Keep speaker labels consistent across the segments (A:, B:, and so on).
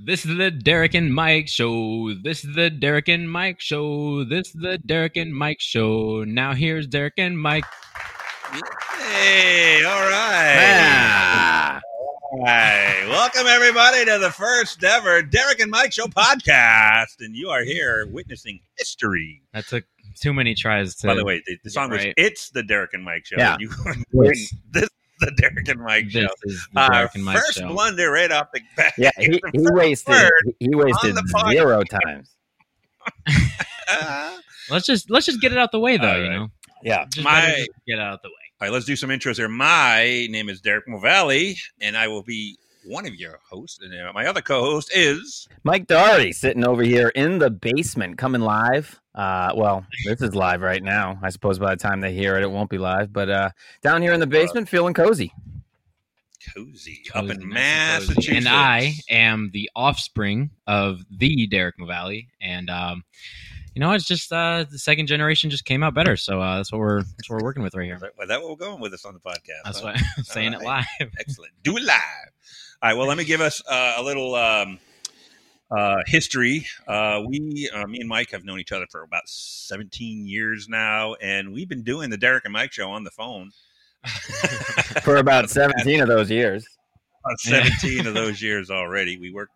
A: This is the Derek and Mike show. This is the Derek and Mike show. This is the Derek and Mike show. Now here's Derek and Mike.
B: Hey, all right.
C: Ah,
B: All right. Welcome, everybody, to the first ever Derek and Mike Show podcast. And you are here witnessing history.
A: That took too many tries to.
B: By the way, the, the song was
A: right.
B: It's the Derek and Mike Show.
C: Yeah.
B: You, this is the Derek and Mike
A: this
B: Show.
A: is the
B: Uh,
A: Derek and Mike
B: first
A: show.
B: blunder right off the bat.
C: yeah, he, he wasted he wasted zero times.
A: Let's just let's just get it out the way, though.
B: All
A: You know,
C: Yeah,
A: just
B: My-
A: just get it out the way.
B: All right, let's do some intros here. My name is Derek Movalli, and I will be one of your hosts. And uh, my other co-host is
C: Mike Doherty sitting over here in the basement, coming live. Uh, well, this is live right now. I suppose by the time they hear it, it won't be live. But uh, down here in the basement, feeling cozy.
B: Cozy, up in
A: nice and cozy.
B: Massachusetts.
A: And I am the offspring of the Derek Valley, and um, you know, it's just uh, the second generation just came out better. So uh, that's what we're that's what we're working with right here.
B: Is that, is that what we're going with us on the podcast?
A: That's
B: huh?
A: why I'm saying it live.
B: Excellent. Do it live. All right. Well, let me give us uh, a little um, uh, history. Uh, we, uh, me and Mike, have known each other for about 17 years now, and we've been doing the Derek and Mike show on the phone.
C: For about 17 of those years.
B: About 17 of those years already. We worked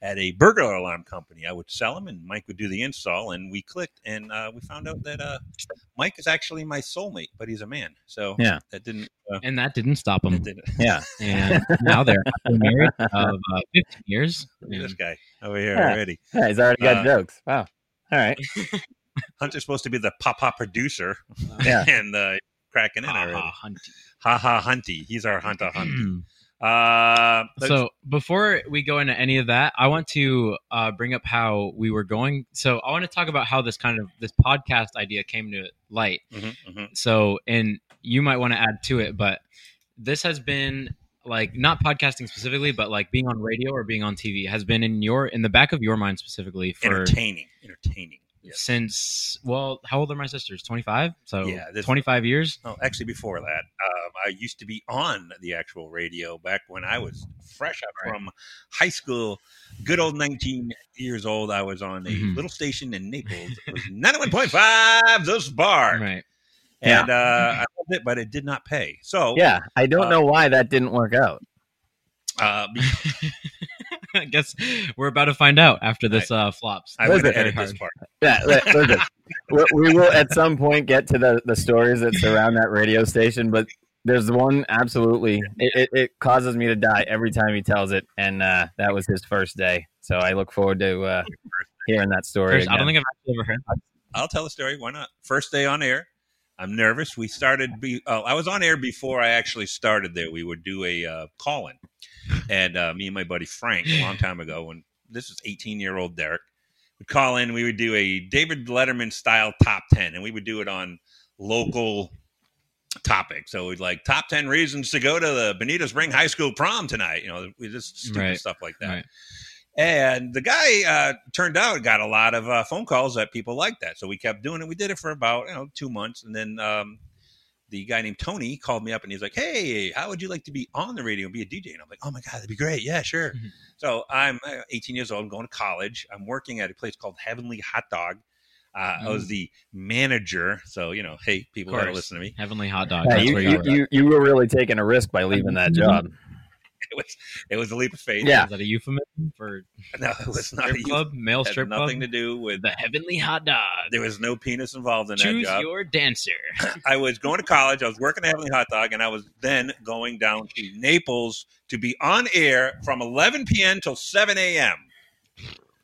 B: at a burglar alarm company. I would sell them, and Mike would do the install. And we clicked, and uh, we found out that uh, Mike is actually my soulmate, but he's a man. So
C: Yeah.
B: that didn't. Uh,
A: and that didn't stop him.
B: didn't.
C: Yeah.
A: And now they're married of uh, 15 years.
B: Look at this guy over here
C: Yeah.
B: already.
C: Yeah, he's already got
B: Uh,
C: jokes. Wow. All right.
B: Hunter's supposed to be the papa producer,
C: Yeah.
B: and uh, cracking in already.
A: Ha-ha, hunty.
B: Ha ha, Hunty. He's our Hunter Hunty. Uh,
A: so before we go into any of that, I want to uh, bring up how we were going. So I want to talk about how this kind of this podcast idea came to light.
B: Mhm, mhm.
A: So, and you might want to add to it, but this has been like not podcasting specifically, but like being on radio or being on TV has been in your in the back of your mind specifically for
B: entertaining, entertaining.
A: Since well, how old are my sisters? Twenty five. So
B: Yeah, this-
A: twenty five years.
B: Oh, actually, before that, um, I used to be on the actual radio back when I was fresh up
A: Right.
B: from high school. Good old 19 years old. I was on a
A: Mhm.
B: little station in Naples. It was 91.5 The Spark.
A: Right.
B: And uh, I loved it, but it did not pay. So,
C: Yeah. I don't
B: Uh,
C: know why that didn't work out.
B: uh,
A: I guess we're about to find out after this uh, flops.
B: I would
C: Listen,
B: edit this part.
C: Yeah. Listen, we, we will at some point get to the, the stories that surround that radio station, but there's one absolutely, it, it, it causes me to die every time he tells it. And uh, that was his first day. So I look forward to uh, hearing that story.
A: First, I don't think I've actually ever heard. That.
B: I'll tell the story. Why not? First day on air. I'm nervous. We started. Be, uh, I was on air before I actually started there. We would do a uh, call in, and uh, me and my buddy Frank, a long time ago, when this was 18 year old Derek, would call in. We would do a David Letterman style top 10, and we would do it on local topics. So we'd like top 10 reasons to go to the Bonita Spring High School prom tonight. You know, we just stupid
A: Right.
B: stuff like that.
A: Right.
B: And the guy uh, turned out got a lot of uh, phone calls that people liked that, so we kept doing it. We did it for about you know two months, and then um, the guy named Tony called me up and he's like, "Hey, how would you like to be on the radio and be a DJ?" And I'm like, "Oh my god, that'd be great! Yeah, sure."
A: Mhm.
B: So I'm uh, 18 years old, I'm going to college. I'm working at a place called Heavenly Hot Dog. Uh, I was the manager, so you know, hey, people
A: Of
B: gotta listen to me.
A: Heavenly hot dog.
C: Yeah,
A: That's
C: you,
A: where
C: you,
A: you,
C: you, you were really taking a risk by leaving that job.
B: It was it was a leap of faith.
C: Yeah.
A: Is that a euphemism for
B: no, it was not.
A: strip
B: A,
A: club, male
B: it had
A: strip
B: nothing to do with.
A: the Heavenly Hot Dog.
B: There was no penis involved in
A: Choose
B: that job.
A: your dancer.
B: I was going to college. I was working at Heavenly Hot Dog, and I was then going down to Naples to be on air from 11 p.m. till 7 a.m.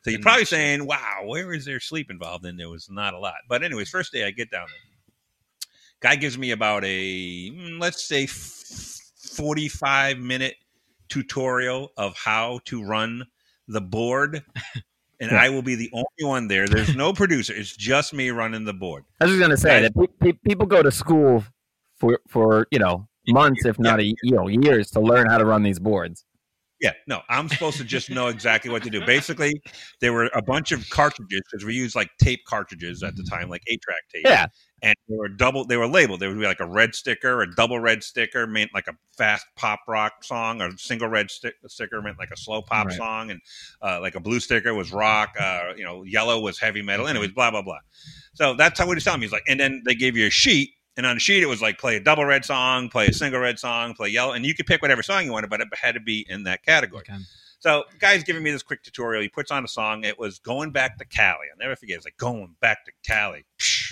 B: So you're probably saying, "Wow, where is there sleep involved?" And there was not a lot. But anyways, first day I get down there, guy gives me about a mm, let's say 45 minute tutorial of how to run the board. And
C: Yeah.
B: I will be the only one there. There's no producer. It's just me running the board.
C: I was just gonna say that pe- pe- people go to school for for you know months, if not a, you know years, to learn how to run these boards.
B: Yeah, no, I'm supposed to just know exactly what to do. Basically, there were a bunch of cartridges because we used like tape cartridges at the time, like eight track tape.
C: Yeah.
B: And they were double. They were labeled. There would be like a red sticker, a double red sticker meant like a fast pop rock song, or a single red stick, sticker meant like a slow pop
A: Right.
B: song, and uh, like a blue sticker was rock. Uh, you know, yellow was heavy metal. Anyways, blah blah blah. So that's how we was telling me. He's like, and then they gave you a sheet. And on the sheet, it was like play a double red song, play a single red song, play yellow, and you could pick whatever song you wanted, but it had to be in that category.
A: Okay.
B: So, guy's giving me this quick tutorial. He puts on a song. It was "Going Back to Cali." I'll never forget. It's like "Going Back to Cali."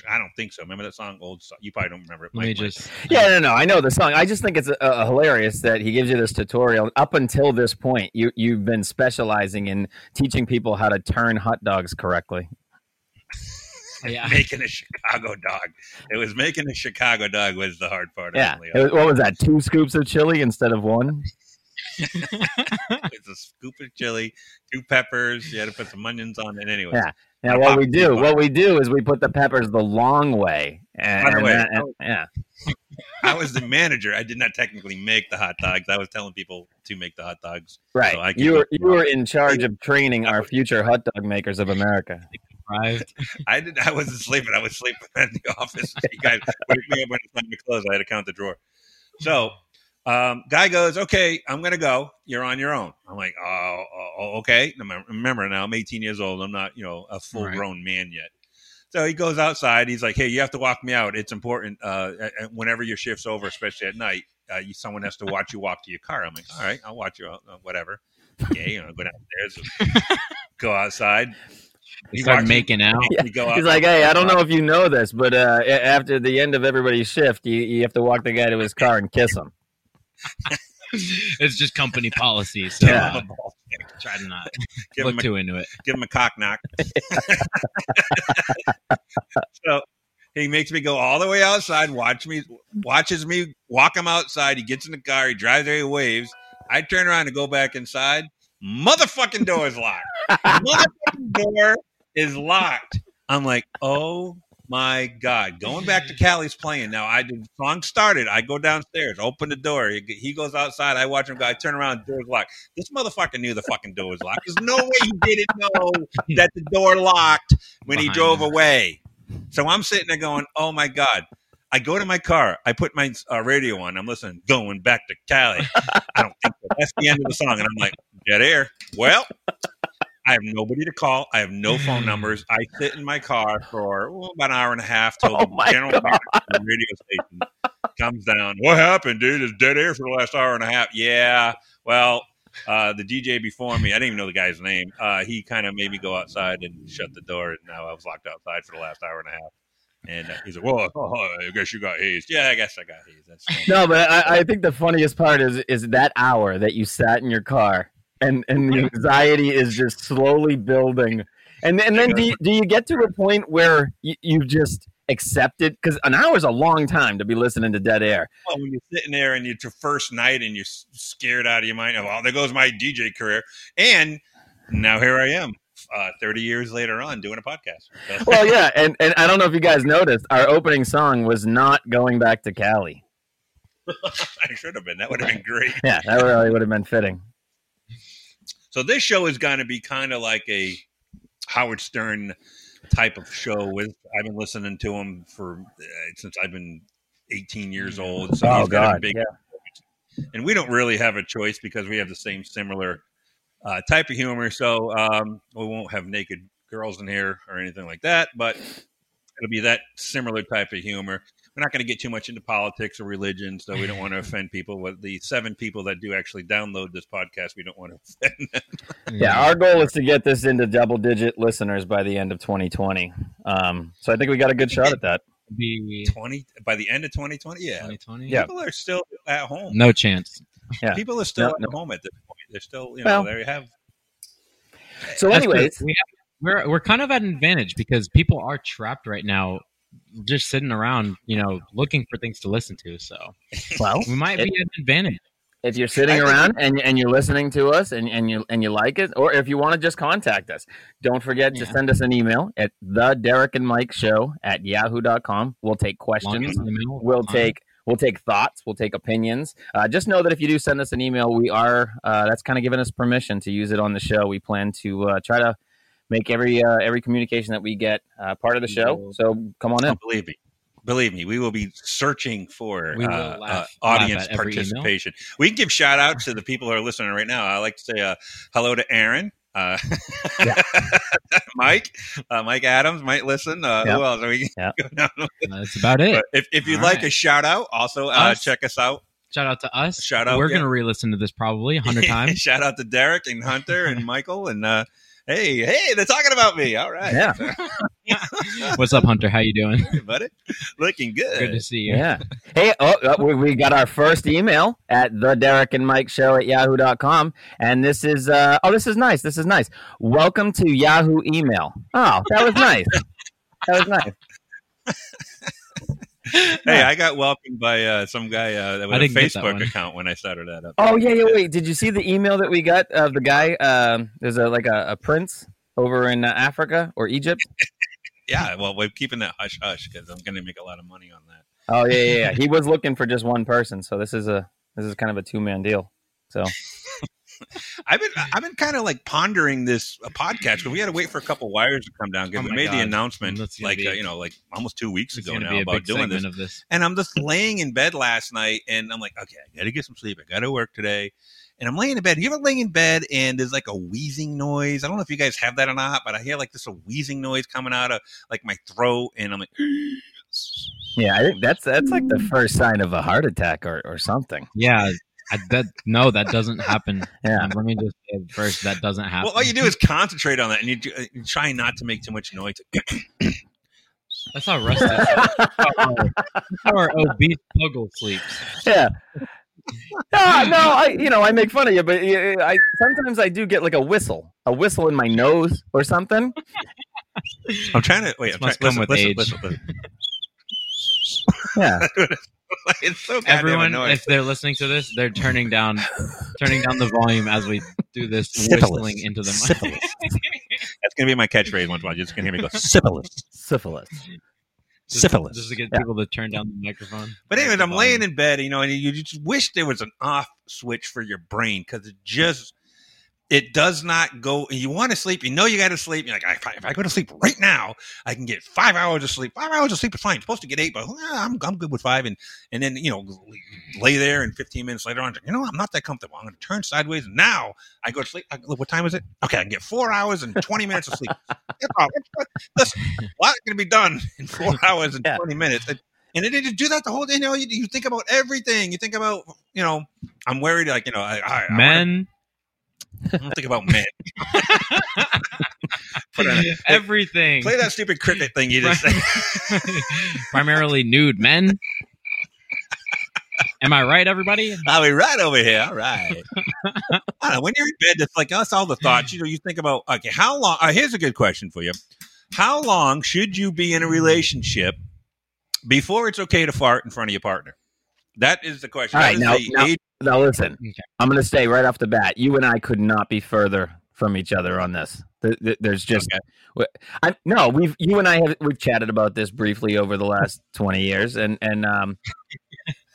B: Psh, I don't think so. Remember that song? Old song. You probably don't remember it.
A: Let me
B: Mike might.
A: just.
C: Yeah, no, no, I know the song. I just think it's uh, hilarious that he gives you this tutorial. Up until this point, you you've been specializing in teaching people how to turn hot dogs correctly.
A: Yeah.
B: making a Chicago dog. It was making a Chicago dog was the hard part.
C: Yeah,
B: only.
C: It was- what was that? Two scoops of chili instead of one.
B: it's a scoop of chili, two peppers. You had to put some onions on it. Anyway,
C: Yeah. Now, what we do, what we do is we put the peppers the long way. And,
B: By the way,
C: that- and- oh. yeah,
B: I was the manager. I did not technically make the hot dogs. I was telling people to make the hot dogs.
C: right.
B: So I
C: you were you were in charge of training our future hot dog makers of America.
A: Deprived.
B: I did. I wasn't sleeping. I was sleeping at the office. You guys wake me up when it's time to close. I had to count the drawer. So, um, guy goes, "Okay, I'm gonna go. You're on your own." I'm like, "Oh, oh, oh, okay." Remember, remember now, I'm 18 years old. I'm not, you know, a full grown man yet. So he goes outside. He's like, "Hey, you have to walk me out. It's important. Uh, uh, whenever your shift's over, especially at night, uh, you, someone has to watch you walk to your car." I'm like, "All right, I'll watch you. out, uh, whatever." Yeah, you know, go downstairs, go outside.
A: They
B: He
A: start
B: walks-
A: making out.
B: we go out-
C: He's like, hey, I don't know if you know this, but uh, after the end of everybody's shift, you, you have to walk the guy to his car and kiss him.
A: it's just company policy. So
C: Yeah.
A: uh, try to not
B: Give
A: look
B: him a
A: too into it.
B: give him a cock knock. so he makes me go all the way outside, watch me, watches me walk him outside. He gets in the car, he drives there, he waves. I turn around to go back inside. Motherfucking door is locked. Motherfucking door is locked. I'm like, oh my god. Going back to Cali's playing now. I the song started. I go downstairs, open the door. He, goes outside. I watch him go. I turn around, door's locked. This motherfucker knew the fucking door was locked. There's no way he didn't know that the door locked when he drove away. So I'm sitting there going, oh my god. I go to my car. I put my uh, radio on. I'm listening. Going back to Cali. I don't think so. that's the end of the song, and I'm like, dead air. Well, I have nobody to call. I have no phone numbers. I sit in my car for well, about an hour and a half till
C: Oh
B: the general radio station comes down. What happened, dude? It's dead air for the last hour and a half. Yeah. Well, uh, the DJ before me, I didn't even know the guy's name. Uh, he kind of made me go outside and shut the door, and now I was locked outside for the last hour and a half. And uh, he's like, "Well, oh, I guess you got hazed." Yeah, I guess I got hazed. That's
C: No, but I, I think the funniest part is is that hour that you sat in your car and and the anxiety is just slowly building. And and then do you, do you get to a point where you, you just accept it? Because an hour is a long time to be listening to dead air.
B: well, when you're sitting there and it's your first night and you're scared out of your mind, oh, there goes my DJ career. And now here I am, uh, 30 years later on, doing a podcast. So-
C: Well, yeah, and and I don't know if you guys noticed, our opening song was not going back to Cali.
B: I should have been. That would have been great.
C: Yeah, that really would have been fitting.
B: So this show is going to be kind of like a Howard Stern type of show. With I've been listening to him for uh, since I've been 18 years old. So
C: Oh,
B: he's got a
C: God,
B: big,
C: yeah.
B: and we don't really have a choice because we have the same similar uh, type of humor. So um, we won't have naked girls in here or anything like that, but it'll be that similar type of humor. We're not going to get too much into politics or religion, so we don't want to offend people. But the seven people that do actually download this podcast, we don't want to offend them.
C: Yeah, our goal is to get this into double digit listeners by the end of 2020. Um, so I think we got a good shot at that.
A: Be
B: 20 by the end of 2020. Yeah,
A: 2020.
C: Yeah.
B: people are still at home.
A: No chance.
C: Yeah.
B: People are still
C: No,
B: at home at this point. They're still, you know,
C: Well-
B: they have.
C: So,
A: That's good.
C: anyways,
A: we have, we're we're kind of at an advantage because people are trapped right now, just sitting around, you know, looking for things to listen to. So
C: well,
A: we might be at an advantage.
C: if you're sitting around and, and you're listening to us and, and you and you like it, or if you want to just contact us, don't forget to send us an email at the Derek and Mike Show at yahoo.com. We'll take questions.
A: email,
C: We'll take We'll take thoughts. We'll take opinions. Uh, just know that if you do send us an email, we are uh, that's kind of giving us permission to use it on the show. We plan to uh, try to make every uh, every communication that we get uh, part of the show. So come on in.
B: Oh, believe me. Believe me, we will be searching for uh,
A: laugh-
B: uh, audience
A: laugh at every email.
B: participation. We can give shout outs to the people who are listening right now. I like to say uh, hello to Aaron. Uh, Mike, uh, Mike Adams might listen. Uh,
C: Yeah.
B: Who else? Are we
C: Yeah.
B: go
A: That's about it.
B: But if, if you'd
A: All
B: like
A: right.
B: a shout out, also uh,
A: Us?
B: check us out.
A: Shout out to us.
B: Shout out,
A: We're
B: yeah.
A: gonna re-listen to this probably a hundred times.
B: shout out to Derek and Hunter and Michael and uh, hey, hey, they're talking about me. All right,
C: Yeah.
A: What's up, Hunter? How you doing?
B: Hey, buddy, looking good.
A: Good to see you.
C: Yeah. Hey, oh, uh, we, we got our first email at the Derek and Mike show at yahoo.com. And this is, uh, oh, this is nice. This is nice. Welcome to Yahoo email. Oh, that was nice. that was nice.
B: Hey, I got welcomed by uh, some guy uh, that
A: I
B: with a
A: didn't get that
B: Facebook account when I started that up.
C: Oh, yeah, yeah, wait. Did you see the email that we got of the guy? Um, there's a, like a, a prince over in uh, Africa or Egypt.
B: Yeah, well, we're keeping that hush hush because I'm going to make a lot of money on that.
C: Oh, yeah, yeah, yeah. He was looking for just one person. So this is a, this is kind of a two man deal. So,
B: I've been I've been kind of like pondering this uh, podcast because we had to wait for a couple wires to come down because
A: Oh
B: we
A: my
B: made the announcement like
A: be-
B: uh, you know like almost two weeks ago now about doing this.
A: of this.
B: And I'm just laying in bed last night, and I'm like, okay, I got to get some sleep. I got to work today. And I'm laying in bed. You ever laying in bed and there's like a wheezing noise? I don't know if you guys have that or not, but I hear like this a wheezing noise coming out of like my throat, and I'm like,
C: yeah, that's, that's like the first sign of a heart attack or, or something.
A: Yeah, I, that no, that doesn't happen.
C: Yeah.
A: Let me just say first that doesn't happen.
B: well, all you do is concentrate on that, and you, do, uh, you try not to make too much noise.
A: That's how Rusty. That's how our obese puggle sleeps.
C: yeah. No, no, I you know I make fun of you, but I sometimes I do get like a whistle, a whistle in my nose or something.
B: I'm trying to wait.
A: This
B: I'm
A: must
B: trying,
A: come
B: listen,
A: with
B: listen,
A: age.
B: listen, listen.
C: Yeah,
B: it's so
A: Everyone,
B: annoying.
A: if they're listening to this, they're turning down, turning down the volume as we do this
C: Syphilis.
A: whistling into the mic.
C: Syphilis.
B: That's gonna be my catchphrase once in a while. You're just gonna hear me go syphilis,
C: syphilis.
A: Just-
B: syphilis.
A: just to get
C: Yeah.
A: people to turn down the microphone.
B: But anyways, I'm laying in bed, you know, and you just wish there was an off switch for your brain because it just it does not go. You want to sleep, you know, you got to sleep. You're like, if I, if I go to sleep right now, I can get five hours of sleep. Five hours of sleep is fine. You're supposed to get eight, but well, I'm I'm good with five. And and then you know, lay there, and 15 minutes later on, you know, I'm not that comfortable. I'm going to turn sideways. Now I go to sleep. I, what time is it? Okay, I can get four hours and 20 minutes of sleep. It's all- it's- Listen, a lot can be done in four hours and
C: Yeah.
B: 20 minutes. And, and then you do that the whole day. You know, you, you think about everything. You think about, you know, I'm worried, like, you know, I, I,
A: Men,
B: don't think about men. Put on a-
A: everything.
B: Play that stupid cricket thing you just said.
A: Primarily nude men. Am I right, everybody?
B: I'll be right over here. All right. Know, when you're in bed, it's like that's all the thoughts. You know, you think about okay, how long? Uh, here's a good question for you: How long should you be in a relationship before it's okay to fart in front of your partner? That is the question.
C: All
B: That
C: right, now-
B: the
C: now-
B: age-
C: Now listen,
A: Okay.
C: I'm going to say right off the bat, you and I could not be further from each other on this. Th- th- There's just,
B: Okay.
C: I no, we've you and I have we've chatted about this briefly over the last 20 years, and and um,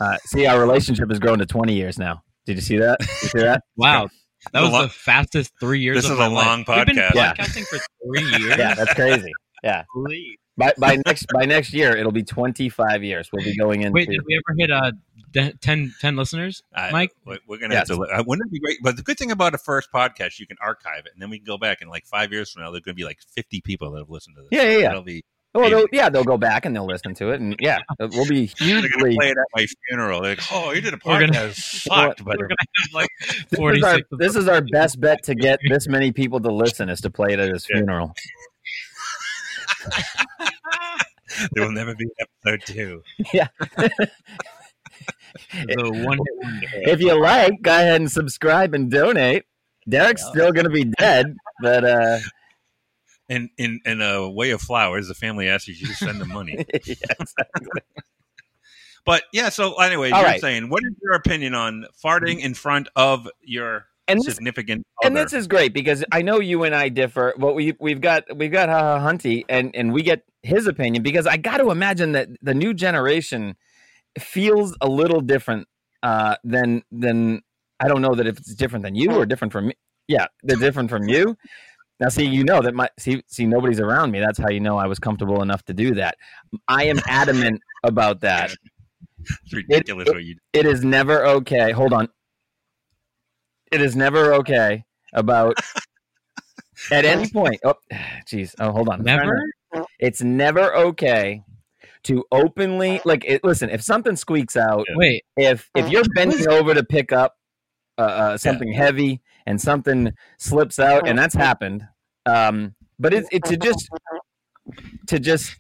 C: uh, see our relationship has grown to 20 years now. Did you see that? Did you see that?
A: Wow. That was
B: long-
A: the fastest three years
B: This
A: of
B: is
A: my
B: a long
A: life. We've been
B: podcast.
C: Yeah.
A: podcasting for three years.
C: Yeah, that's crazy. Yeah,
A: Please.
C: By by next by next year it'll be 25 years. We'll be going into.
A: Wait, did we ever hit uh, de- 10, 10 listeners?
B: I-
A: Mike?
B: we- we're gonna
C: Yes.
B: have to. Uh, wouldn't it be great? But the good thing about a first podcast, you can archive it, and then we can go back and like five years from now, there's gonna be like 50 people that have listened to this.
C: Yeah, yeah, yeah.
B: It'll be
C: Well, they'll, yeah, they'll go back and they'll listen to it, and yeah, we'll be
B: they're gonna
C: hugely.
B: play it at my funeral. They're like, oh, you did a
A: We're gonna-
B: podcast. Sucked, but
A: We're gonna have like
C: This is,
A: 46
C: our, this is our best bet to get this many people to listen is to play it at his
B: Yeah.
C: funeral.
B: there will never be episode two.
A: the one hit wonder.
C: If you like, go ahead and subscribe and donate. Derek's
B: Yeah.
C: still going to be dead, but uh,
B: In in in a way of flowers, the family asks you to send them money.
C: yes.
B: But yeah, so anyway,
C: All
B: you're
C: right.
B: saying, what is your opinion on farting in front of your
C: and this,
B: significant
C: and
B: other?
C: this is great because I know you and I differ. but we we've got we've got Haha Hunty, and and we get his opinion because I got to imagine that the new generation feels a little different uh, than than I don't know that if it's different than you or different from me. Yeah, they're different from you. Now, see, you know that my see see nobody's around me. That's how you know I was comfortable enough to do that. I am adamant about that.
B: It's ridiculous what you
C: It is never okay. Hold on. It is never okay about at any point. Oh, jeez. Oh, hold on. I'm trying to-
A: Never.
C: It's never okay to openly like. It, listen, if something squeaks out,
A: Wait.
C: if if you're bending over to pick up uh, uh, something heavy and something slips out, and that's happened. Um, but it's it, to just to just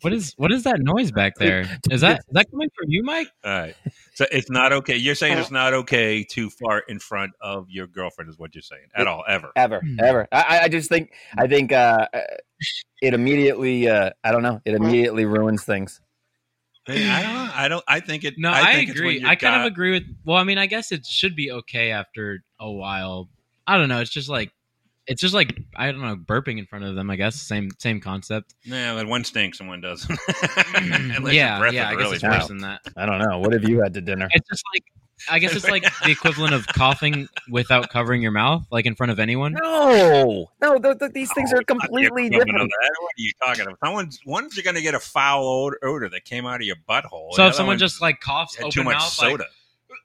A: What is what is that noise back there? Is that is that coming from you, Mike?
B: All right. So it's not okay. You're saying it's not okay to fart in front of your girlfriend, is what you're saying, at all, ever.
C: ever
A: Hmm.
C: ever. I, I- I just think I think uh, uh, it immediately. Uh, I don't know. It immediately ruins things.
B: I don't know. I don't. I think it.
A: No, I,
B: think it's
A: agree.
B: you
A: I kind
B: got-
A: of agree with. Well, I mean, I guess it should be okay after a while. I don't know. It's just like it's just like I don't know, burping in front of them. I guess same same concept.
B: Yeah, but one stinks and one doesn't. Mm.
A: Yeah, yeah. I guess
B: really
A: it's worse than that.
C: I don't know. What have you had to dinner?
A: It's just like I guess it's like the equivalent of coughing without covering your mouth, like in front of anyone.
C: No, no. th- th- these things
B: No,
C: are
B: it's not the
C: completely different.
B: What are you talking about? Someone's one's you're going to get a foul odor, odor that came out of your butthole.
A: So if someone just like coughs open
B: too much
A: mouth,
B: soda.
A: like,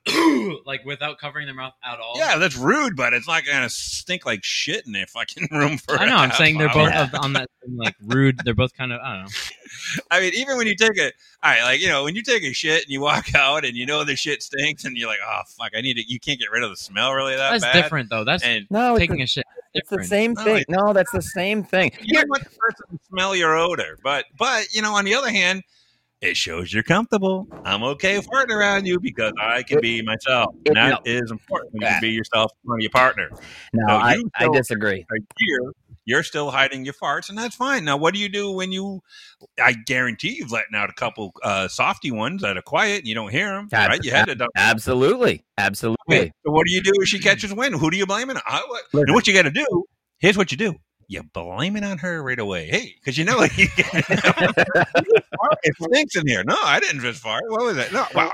A: like without covering their mouth at all.
B: yeah, that's rude, but it's not going to stink like shit in their fucking room for.
A: I know.
B: i
A: I'm saying they're both
C: hour.
A: of- on that same, like rude. They're both kind of I don't know.
B: I mean, even when you take a, all right, like you know, when you take a shit and you walk out and you know the shit stinks and you're like, oh fuck, I need to. You can't get rid of the smell really that
A: That's
B: bad.
A: different though. That's
B: And
C: No,
A: taking
C: the,
A: a shit.
C: it's the same
B: No,
C: thing.
B: it-
C: No, that's the same thing.
B: you don't want the person to smell your odor, but but you know, on the other hand, it shows you're comfortable. I'm okay farting around you because I can be myself.
C: it-
B: And that is important. You can be yourself in front of your partner.
C: No,
B: No,
C: I, I disagree.
B: Year, you're still hiding your farts, and that's fine. Now, what do you do when you? I guarantee you've letting out a couple uh, softy ones that are quiet and you don't hear them, right? You had to.
C: Absolutely, absolutely.
B: Okay, so what do you do if she catches wind? Who do you blame it? I- what- and what you got to do? Here's what you do. You blame it on her right away. Hey, because you know it stinks in here. No, I didn't just fart. What was it? No, wow,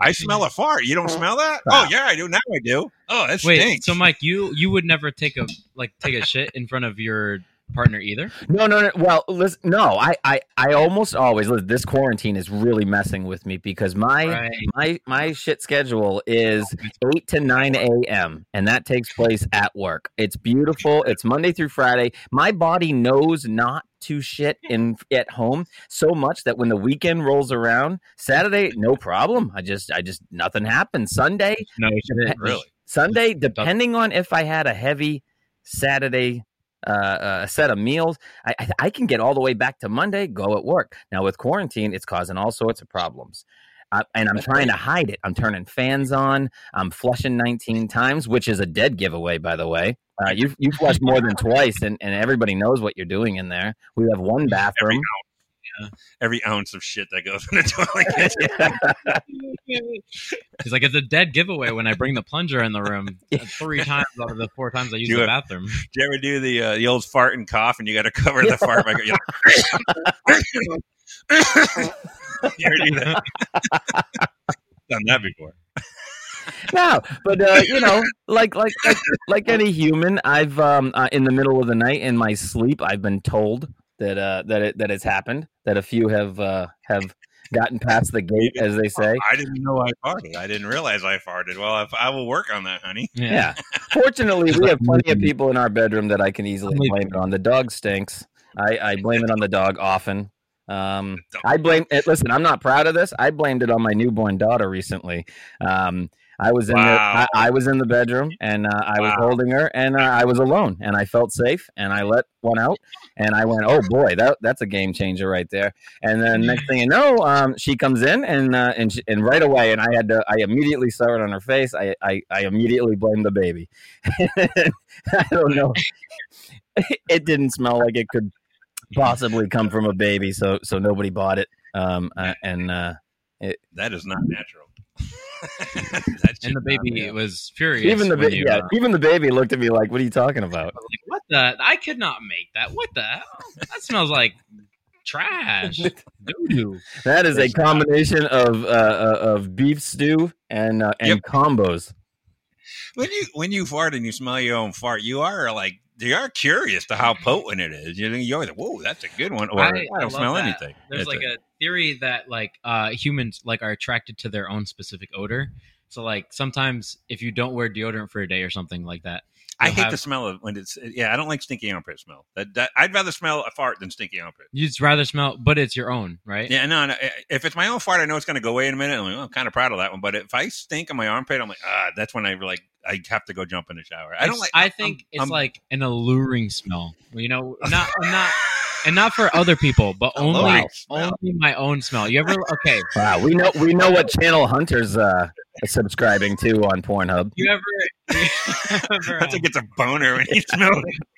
B: I smell a fart. You don't smell that? Oh uh, yeah, I do. Now I do. Oh, that
A: Wait,
B: stinks.
A: so Mike, you you would never take a like take a shit in front of your partner either?
C: No, no, no. Well, listen, no, I, I, I almost always listen, this quarantine is really messing with me because my
A: Right.
C: my my shit schedule is oh, eight to nine a.m. and that takes place at work. It's beautiful. It's Monday through Friday. My body knows not to shit in at home so much that when the weekend rolls around, Saturday, no problem. I just I just nothing happens. Sunday,
A: No, shit.
B: really?
C: Sunday, depending on if I had a heavy Saturday uh, uh, set of meals, I, I, I can get all the way back to Monday, go at work. Now with quarantine, it's causing all sorts of problems. Uh, and I'm trying to hide it. I'm turning fans on. I'm flushing 19 times, which is a dead giveaway, by the way. Uh, you you flush more than twice, and, and everybody knows what you're doing in there. We have one bathroom.
B: Every ounce of shit that goes in the toilet.
A: He's like, it's a dead giveaway when I bring the plunger in the room three times out of the four times I use
B: Do
A: the
B: it.
A: bathroom.
B: Do you ever do the uh, the old fart and cough, and you got to cover the fart by you're like, you ever do that? Done that before.
C: no, but uh, you know, like like like, like any human, I've um uh, in the middle of the night in my sleep, I've been told that uh that it that it's happened. That a few have uh have gotten past the gate, as they say.
B: I didn't know I farted. I didn't realize I farted. Well, if I will work on that, honey.
C: Yeah. Fortunately, we have plenty of people in our bedroom that I can easily blame it on. The dog stinks. I, I blame it on the dog often. Um, I blame it. Listen, I'm not proud of this. I blamed it on my newborn daughter recently. Um, I was in the I, I was in the bedroom and uh, I was holding her and uh, I was alone and I felt safe and I let one out and I went, oh boy, that that's a game changer right there. And then next thing you know, um, she comes in and uh, and she, and right away, and I had to, I immediately saw it on her face. I I, I immediately blamed the baby. I don't know. It didn't smell like it could possibly come from a baby, so so nobody bought it. Um, uh, and uh,
B: That is not natural. That shit
A: And the
B: not
A: baby was furious.
C: even the
A: when
C: ba-
A: you,
C: yeah,
A: uh,
C: even the baby looked at me like, "What are you talking about?"
A: Like, what the? I could not make that. What the hell? That smells like trash. Doo-doo.
C: That is a combination of uh, uh, of beef stew and uh, and
B: Yep.
C: combos.
B: when you when you fart and you smell your own fart, you are like you are curious to how potent it is. You know, you always whoa, that's a good one. Or I,
A: I- I
B: don't
A: love
B: smell
A: that.
B: anything.
A: There's
B: It's
A: like a theory that like uh humans like are attracted to their own specific odor. So like sometimes if you don't wear deodorant for a day or something like that,
B: I
A: you'll
B: hate
A: have-
B: the smell of when it's yeah. I don't like stinky armpit smell. That, that I'd rather smell a fart than stinky armpit.
A: you'd rather smell, but it's your own, right?
B: Yeah, no, no. If it's my own fart, I know it's going to go away in a minute. I'm like, oh, I'm kind of proud of that one. But if I stink on my armpit, I'm like, ah, that's when I like I have to go jump in the shower. I don't
A: It's-
B: like.
A: I think
B: I'm-
A: it's
B: I'm-
A: like an alluring smell. You know, not not and not for other people, but only
B: Alluring
A: only my own smell. You ever okay?
C: Wow, we know we know what channel Hunter's uh, subscribing to on Pornhub.
A: You ever? You ever
B: I think it's a boner when you smell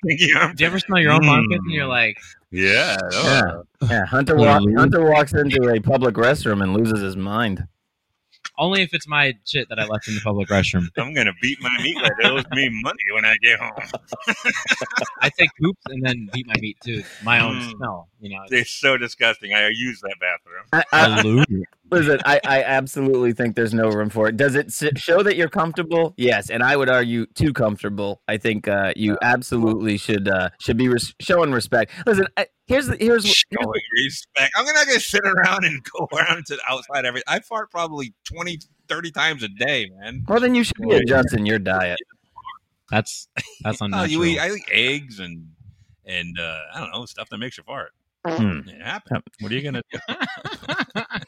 B: stinky armpit.
A: do you ever smell your own
B: Mm.
A: armpit and you're like,
B: Yeah. oh.
C: Yeah, yeah. Hunter walk. Hunter walks into a public restroom and loses his mind.
A: Only if it's my shit that I left in the public restroom.
B: I'm gonna beat my meat like it owes me money when I get home.
A: I take poops and then beat my meat too. My own
B: Mm.
A: smell, you know.
B: It's so disgusting. I use that bathroom.
C: I, I,
A: Alluring.
C: Listen, I, I absolutely think there's no room for it. Does it show that you're comfortable? Yes, and I would argue too comfortable. I think uh, you absolutely should uh, should be res- showing respect. Listen, I, here's the, here's, here's
B: Showing respect. I'm not gonna sit around and go around to the outside every. I fart probably 20, 30 times a day, man.
C: well then you should be adjusting your diet.
A: That's that's
B: Oh,
A: unnatural.
B: you eat, I eat eggs and and uh, I don't know stuff that makes you fart.
C: Hmm.
B: It happens. What are you gonna do?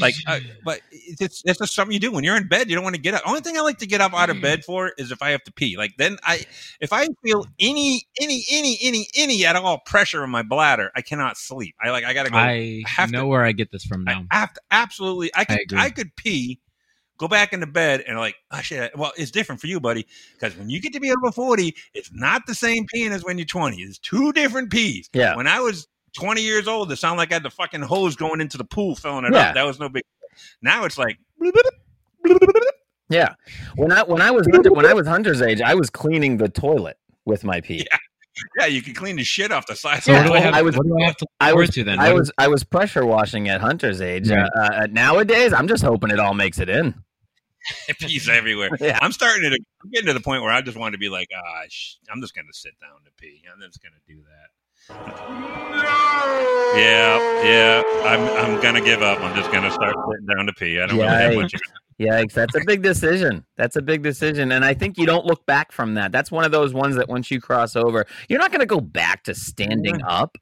B: like, uh, but it's it's just something you do when you're in bed. You don't want to get up. Only thing I like to get up out of bed for is if I have to pee. Like then I, if I feel any any any any any at all pressure in my bladder, I cannot sleep. I like I gotta go.
A: I
B: have to-
A: know where I get this from now.
B: I have to absolutely. I could.
A: agree.
B: I, could pee, go back into bed, and like, oh shit. Well, it's different for you, buddy, because when you get to be over forty, it's not the same peeing as when you're twenty. It's two different pees.
C: Yeah.
B: When I was twenty years old, it sounded like I had the fucking hose going into the pool, filling it
C: Yeah.
B: up. That was no big. Now it's like.
C: Yeah, when I when I was Hunter, when I was Hunter's age, I was cleaning the toilet with my pee.
B: Yeah. Yeah, you can clean the shit off the side.
A: So
C: Yeah,
A: what I have?
C: I was-
A: what do I have to
C: I was
A: to then?
C: I was I was pressure washing at Hunter's age.
A: Right.
C: Uh, uh, nowadays, I'm just hoping it all makes it in.
B: pees everywhere.
C: Yeah.
B: I'm starting to I'm getting to the point where I just want to be like, ah, sh- I'm just going to sit down to pee. I'm just going to do that. Yeah, yeah. I'm I'm gonna give up. I'm just gonna start sitting down to pee. I don't really have much.
C: Yikes, that's a big decision. That's a big decision. And I think you don't look back from that. That's one of those ones that once you cross over, you're not going to go back to standing up.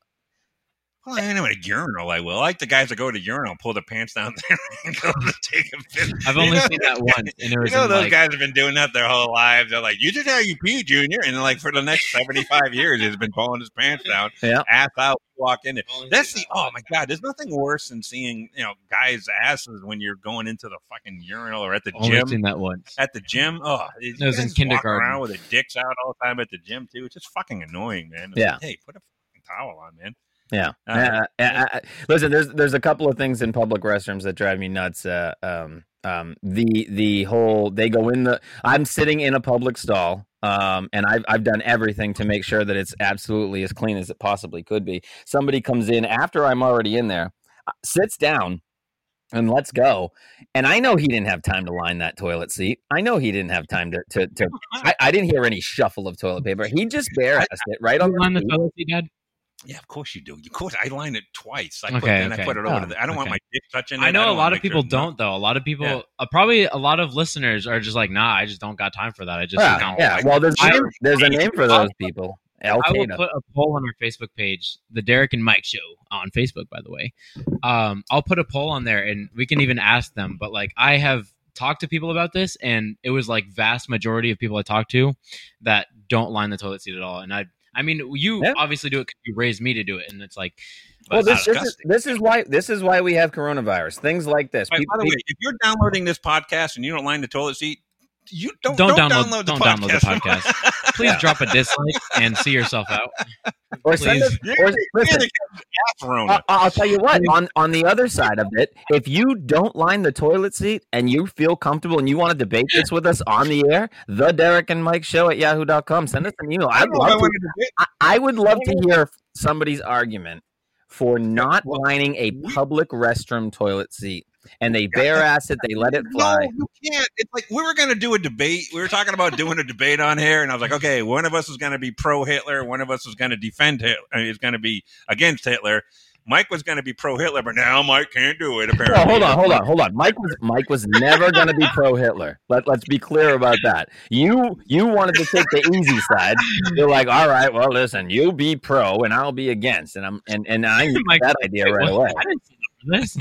B: Well, I know at a urinal. I will. I like the guys that go to urinal, pull their pants down there, and go to take a piss.
A: I've
B: You
A: only
B: know,
A: seen that once, and it
B: You know those
A: like,
B: guys have been doing that their whole lives. They're like, "You just how you pee, Junior," and like for the next seventy-five years, he's been pulling his pants down,
C: Yeah.
B: ass out, walk in there.
A: I've only
B: That's the
A: that
B: oh my god. There's nothing worse than seeing you know guys' asses when you're going into the fucking urinal or at the
A: Only
B: gym.
A: seen that once.
B: At the gym, oh, it
A: was in kindergarten.
B: around with their dicks out all the time at the gym too. It's just fucking annoying, man. It's
C: Yeah.
B: like, hey, put a fucking towel on, man.
C: Yeah.
B: Uh,
C: Uh, uh, listen, there's there's a couple of things in public restrooms that drive me nuts. Uh, um, um, the the whole they go in the. I'm sitting in a public stall, um, and I've I've done everything to make sure that it's absolutely as clean as it possibly could be. Somebody comes in after I'm already in there, uh, sits down. And let's go. And I know he didn't have time to line that toilet seat. I know he didn't have time to to. to I, I didn't hear any shuffle of toilet paper. He just bare assed it right on the
A: on the toilet seat, Dad?
B: Yeah, of course you do. Of course, I line it twice. I put,
A: Okay,
B: and I put it over
C: Oh,
B: the. I don't want my dick touching it.
A: I know a lot of
B: make sure
A: people don't though. A lot of people,
B: Yeah.
A: uh, probably a lot of listeners are just like, nah, I just don't got time for that. I just
C: Yeah,
A: don't.
C: yeah.
B: like-
C: Well, there's a
A: I-
C: name, there's a name for those people. Al
A: I will put a poll on our Facebook page, the Derek and Mike Show on Facebook, by the way. Um, I'll put a poll on there, and we can even ask them. But like, I have talked to people about this, and it was like vast majority of people I talked to that don't line the toilet seat at all. And I, I mean, you
C: Yeah.
A: obviously do it because you raised me to do it, and it's like,
C: Well,
B: That's
C: this, this is this is why this is why we have coronavirus. Things like this.
B: By,
C: People-
B: by the way, if you're downloading this podcast and you don't line the toilet seat, you don't
A: Don't
B: don't,
A: download-
B: download,
A: don't
B: the
A: download the
B: podcast.
A: podcast. please drop a dislike and see yourself out.
C: or send us,
B: You're,
C: or, listen,
B: the ass
C: I- I'll tell you what. On on the other side of it, if you don't line the toilet seat and you feel comfortable and you want to debate this with us on the air, the Derek and Mike Show at yahoo.com. Send us an email.
B: I
C: I'd
B: don't know if I
C: love to
B: wanted to do it.
C: I, I would love to hear somebody's argument for not lining a public restroom toilet seat. And they bare ass it, they let it fly.
B: No, you can't. It's like we were going to do a debate. We were talking about doing a debate on here, and I was like, okay, one of us is going to be pro Hitler, one of us is going to defend Hitler, uh, is going to be against Hitler. Mike was going to be pro Hitler, but now Mike can't do it. Apparently,
C: No, hold on, hold on, hold on. Mike was Mike was never going to be pro Hitler. Let let's be clear about that. You you wanted to take the easy side. You're like, all right, well, listen, you be pro and I'll be against, and I'm and and I knew
A: Mike,
C: that idea right away.
A: I didn't this.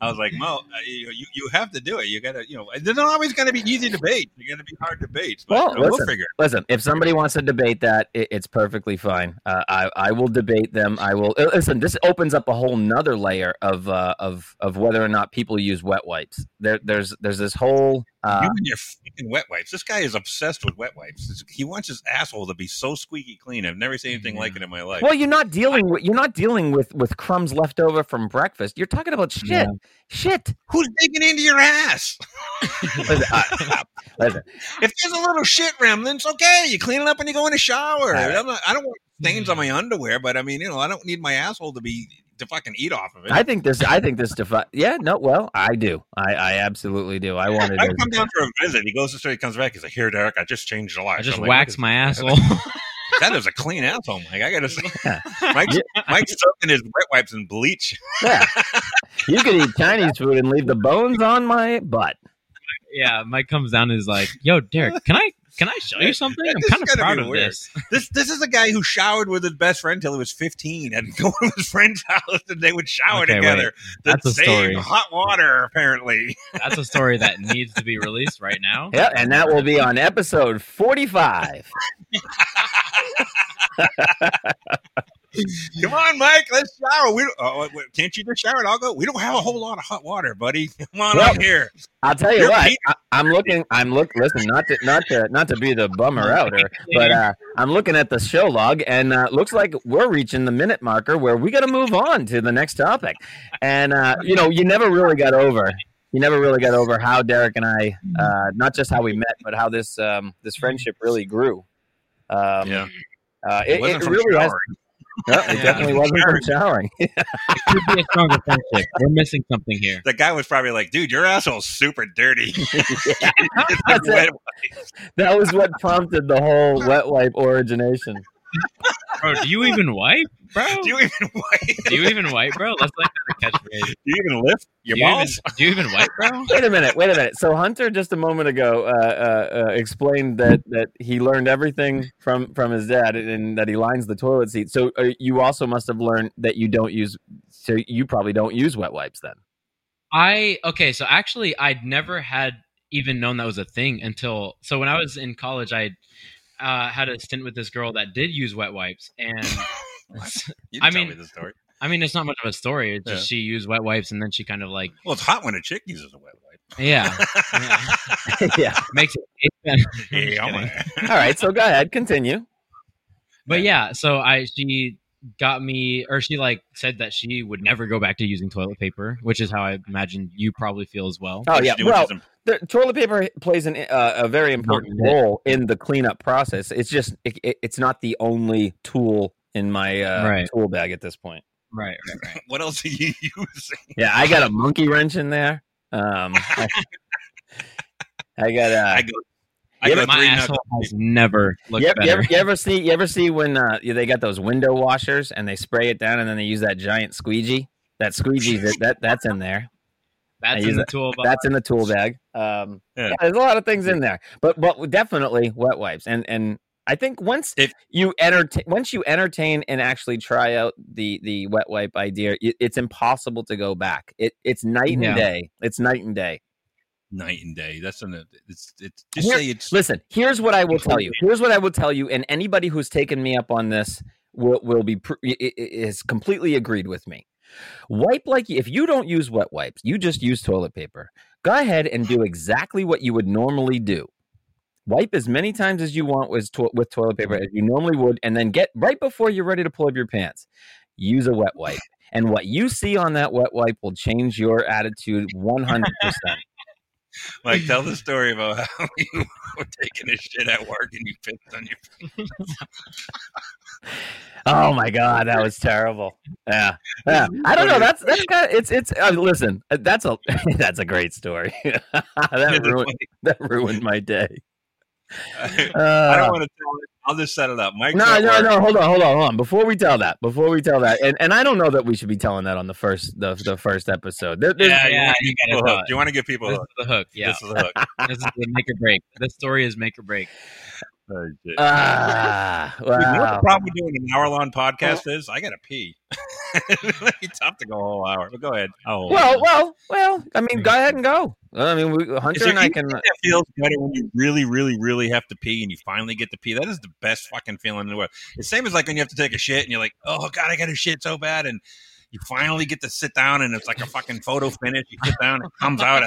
B: I was like, Mo, uh, you, you you have to do it. You got to, you know, they're not always going to be easy debates. They're going to be hard debates. But
C: Well,
B: you know, we'll figure. it.
C: Listen, if somebody wants to debate that, it, it's perfectly fine. Uh, I I will debate them. I will uh, listen. This opens up a whole nother layer of uh, of of whether or not people use wet wipes. There there's there's this whole uh,
B: you and your freaking wet wipes. This guy is obsessed with wet wipes. He wants his asshole to be so squeaky clean. I've never seen anything like it in my life.
C: Well, you're not dealing with you're not dealing with with crumbs left over from breakfast. You're talking about shit,
A: Yeah.
C: Shit.
B: Who's digging into your ass?
C: Listen, I- uh, listen,
B: If there's a little shit remnants, okay, you clean it up when you go in the shower.
C: right.
B: I'm not, I don't want mm-hmm. stains on my underwear, but I mean, you know, I don't need my asshole to be to fucking eat off of it.
C: I think this. I think this. Defi- yeah, no. Well, I do. I, I absolutely do. I wanted.
B: I
C: to
B: come down for a visit. He goes to the store. He comes back. He's like, "Here, Derek, I just changed the light."
A: I just
B: I'm like,
A: waxed
B: "What
A: my asshole.
B: is- That is a clean asshole, Mike. I gotta say, Mike's, Mike's soaking his wet wipes in bleach.
C: Yeah, you could eat Chinese food and leave the bones on my butt.
A: yeah, Mike comes down and is like, "Yo, Derek, can I can I show you something? I'm
B: This
A: kind
B: is
A: of proud of
B: weird.
A: this."
B: This this is a guy who showered with his best friend till he was 15 and go to his friend's house and they would shower
A: Okay,
B: together. The
A: That's a
B: same
A: story.
B: hot water, apparently.
A: That's a story that needs to be released right now.
C: Yeah, and that will be on episode forty-five.
B: Come on, Mike, let's shower. We don't, oh, wait, can't you just shower? And I'll go. We don't have a whole lot of hot water, buddy. Come on
C: Well,
B: out here.
C: I'll tell you
B: You're
C: what. I, I'm looking. I'm look. Listen, not to not to not to be the bummer outer, but uh, I'm looking at the show log, and uh, looks like we're reaching the minute marker where we got to move on to the next topic. And uh, you know, you never really got over. You never really got over how Derek and I, uh, not just how we met, but how this um, this friendship really grew. Um,
B: Yeah.
C: uh,
B: It
C: it, it really has.
B: Showering.
C: No, it
A: Yeah.
C: definitely wasn't from showering.
A: It could be a stronger friendship. We're missing something here.
B: The guy was probably like, "Dude, your asshole's super dirty."
C: Yeah.
B: It's
C: That's
B: like
C: it.
B: wet-
C: That was what prompted the whole wet wipe origination.
A: Bro, do you even wipe, bro?
B: Do you even wipe?
A: Do you even wipe, bro? Let's like kind of catchphrase.
B: Do you even lift your
A: do you
B: balls?
A: Even, do you even wipe, bro?
C: Wait a minute, wait a minute. So Hunter just a moment ago uh, uh, uh, explained that that he learned everything from from his dad and that he lines the toilet seat. So uh, you also must have learned that you don't use. So you probably don't use wet wipes then.
A: I okay, so actually, I'd never had even known that was a thing until so when I was in college, I uh, had a stint with this girl that did use wet wipes, and
B: You
A: I
B: tell
A: mean-
B: me the story.
A: I mean, it's not much of a story. It's just she used wet wipes, and then she kind of like
B: Well, it's hot when a chick uses a wet wipe.
A: yeah, yeah.
C: yeah.
A: makes it taste better. I'm just
B: Yeah,
A: kidding.
C: All right. So go ahead, continue.
A: But yeah, so I she got me or she like said that she would never go back to using toilet paper, which is how I imagine you probably feel as well.
C: Oh yeah. Well, the toilet paper plays an, uh, a very important role in the cleanup process. It's just it, it- it's not the only tool in my uh,
A: Right.
C: tool bag at this point.
A: Right, right, right.
B: what else are you using?
C: Yeah, I got a monkey wrench in there. Um, I, I got uh,
B: I go. I
C: Yeah,
B: go
A: My asshole
B: knuckles.
A: has never looked
C: you, ever, you, ever, you ever see you ever see when uh, they got those window washers and they spray it down and then they use that giant squeegee? That squeegee that, that that's in there.
A: That's in
C: use
A: the
C: it.
A: toolbox.
C: That's in the tool bag. Um,
B: Yeah.
C: yeah, there's a lot of things in there, but but definitely wet wipes. And and I think once
B: If-
C: you entertain once you entertain and actually try out the the wet wipe idea, it, it's impossible to go back. It it's night and
A: Yeah.
C: day. It's night and day.
B: Night and day. That's an. It's. It's. Just
C: Here-
B: say it's.
C: Listen, here's what I will tell you. Here's what I will tell you, and anybody who's taken me up on this will will be pr- i- i- is completely agreed with me. Wipe like if you don't use wet wipes, you just use toilet paper. Go ahead and do exactly what you would normally do. Wipe as many times as you want with, with toilet paper as you normally would, and then get right before you're ready to pull up your pants. Use a wet wipe, and what you see on that wet wipe will change your attitude 100.
B: Like, tell the story about how you were taking a shit at work and you pissed on your.
C: Oh my god, that was terrible. Yeah, yeah. I don't know. That's that's kind of, it's it's. Uh, listen, uh, that's a that's a great story. that ruined that ruined my day.
B: I
C: Uh,
B: don't want to tell it. I'll just set it up. Mike.
C: no, no, no. Hold on, hold on, hold on. Before we tell that, before we tell that, and, and I don't know that we should be telling that on the first the, the first episode. There- there's-
A: Yeah, yeah, you gotta tell
B: Do you want to give people a
A: This
B: hook?
A: is the hook. Yeah,
B: This is the hook.
A: this is the make or break. This story is make or break.
C: Ah,
B: Dude, you know what the problem with doing an hour long podcast is? I got to pee. it's tough to go a whole hour, but go ahead. Oh,
C: Well, well, well. I mean, go ahead and go. I mean, we, Hunter and I can.
B: It feels better when you really, really, really have to pee and you finally get to pee. That is the best fucking feeling in the world. It's same as like when you have to take a shit and you're like, oh god, I got to shit so bad, and you finally get to sit down and it's like a fucking photo finish. You sit down, it comes out,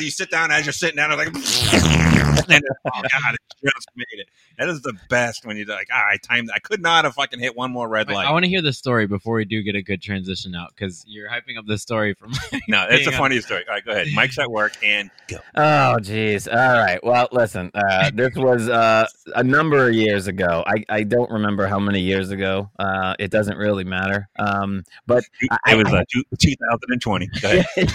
B: you sit down as you're sitting down, it's like, and, oh god, it just made it. That is the best when you're like, ah, I timed. I could not have fucking hit one more red light.
A: I,
B: light.
A: want to hear the story before we do get a good transition out because you're hyping up the story from.
B: no, it's the
A: Hang on.
B: funniest story. All right, go ahead. Mike's at work and go.
C: Oh, jeez. All right. Well, listen. Uh, this was uh, a number of years ago. I, I don't remember how many years ago. Uh, it doesn't really matter. Um, but I,
B: It was uh, 2020. Go ahead.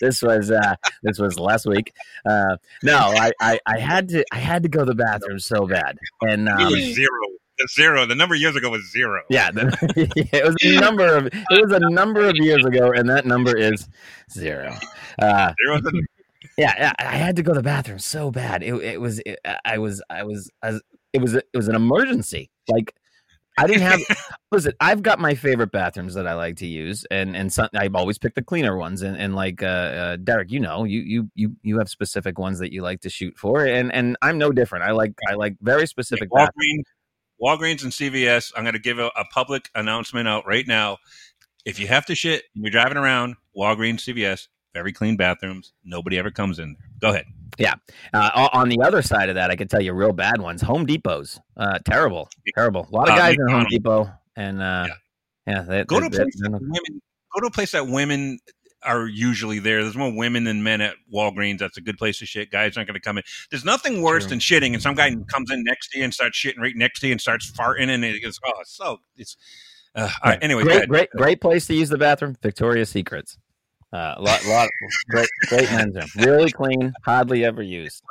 C: this was uh, this was last week. Uh, no, I, I, I had to I had to go to the bathroom so bad, and
B: It
C: um,
B: was zero. The zero. The number years ago was zero.
C: yeah, the, it was a number of it was a number of years ago, and that number is zero. Uh,
B: Zero. the-
C: yeah, yeah, I had to go to the bathroom so bad. It, it was it, I was I was I was it was it was an emergency. Like I didn't have listen. I've got my favorite bathrooms that I like to use, and and some, I've always picked the cleaner ones. And and like uh, uh, Derek, you know, you you you you have specific ones that you like to shoot for, and and I'm no different. I like I like very specific. bathrooms.
B: Walgreens, Walgreens and CVS. I'm going to give a, a public announcement out right now. If you have to shit and you're driving around, Walgreens, CVS, very clean bathrooms. Nobody ever comes in. there. Go ahead.
C: Uh, on the other side of that, I could tell you real bad ones. Home Depots, uh, terrible, terrible. A lot of
B: Uh,
C: guys in Home Depot, and uh, yeah, they,
B: Go to a place that women. Go to a place that women are usually there. There's more women than men at Walgreens. That's a good place to shit. Guys aren't going to come in. There's nothing worse
C: True.
B: than shitting, and some guy comes in next to you and starts shitting right next to you and starts farting, and it goes, oh, it's so it's. Uh, all right. Anyway,
C: great, great, great place to use the bathroom. Victoria's Secrets. Uh, a lot, lot, great, great men's room. Really clean, hardly ever used.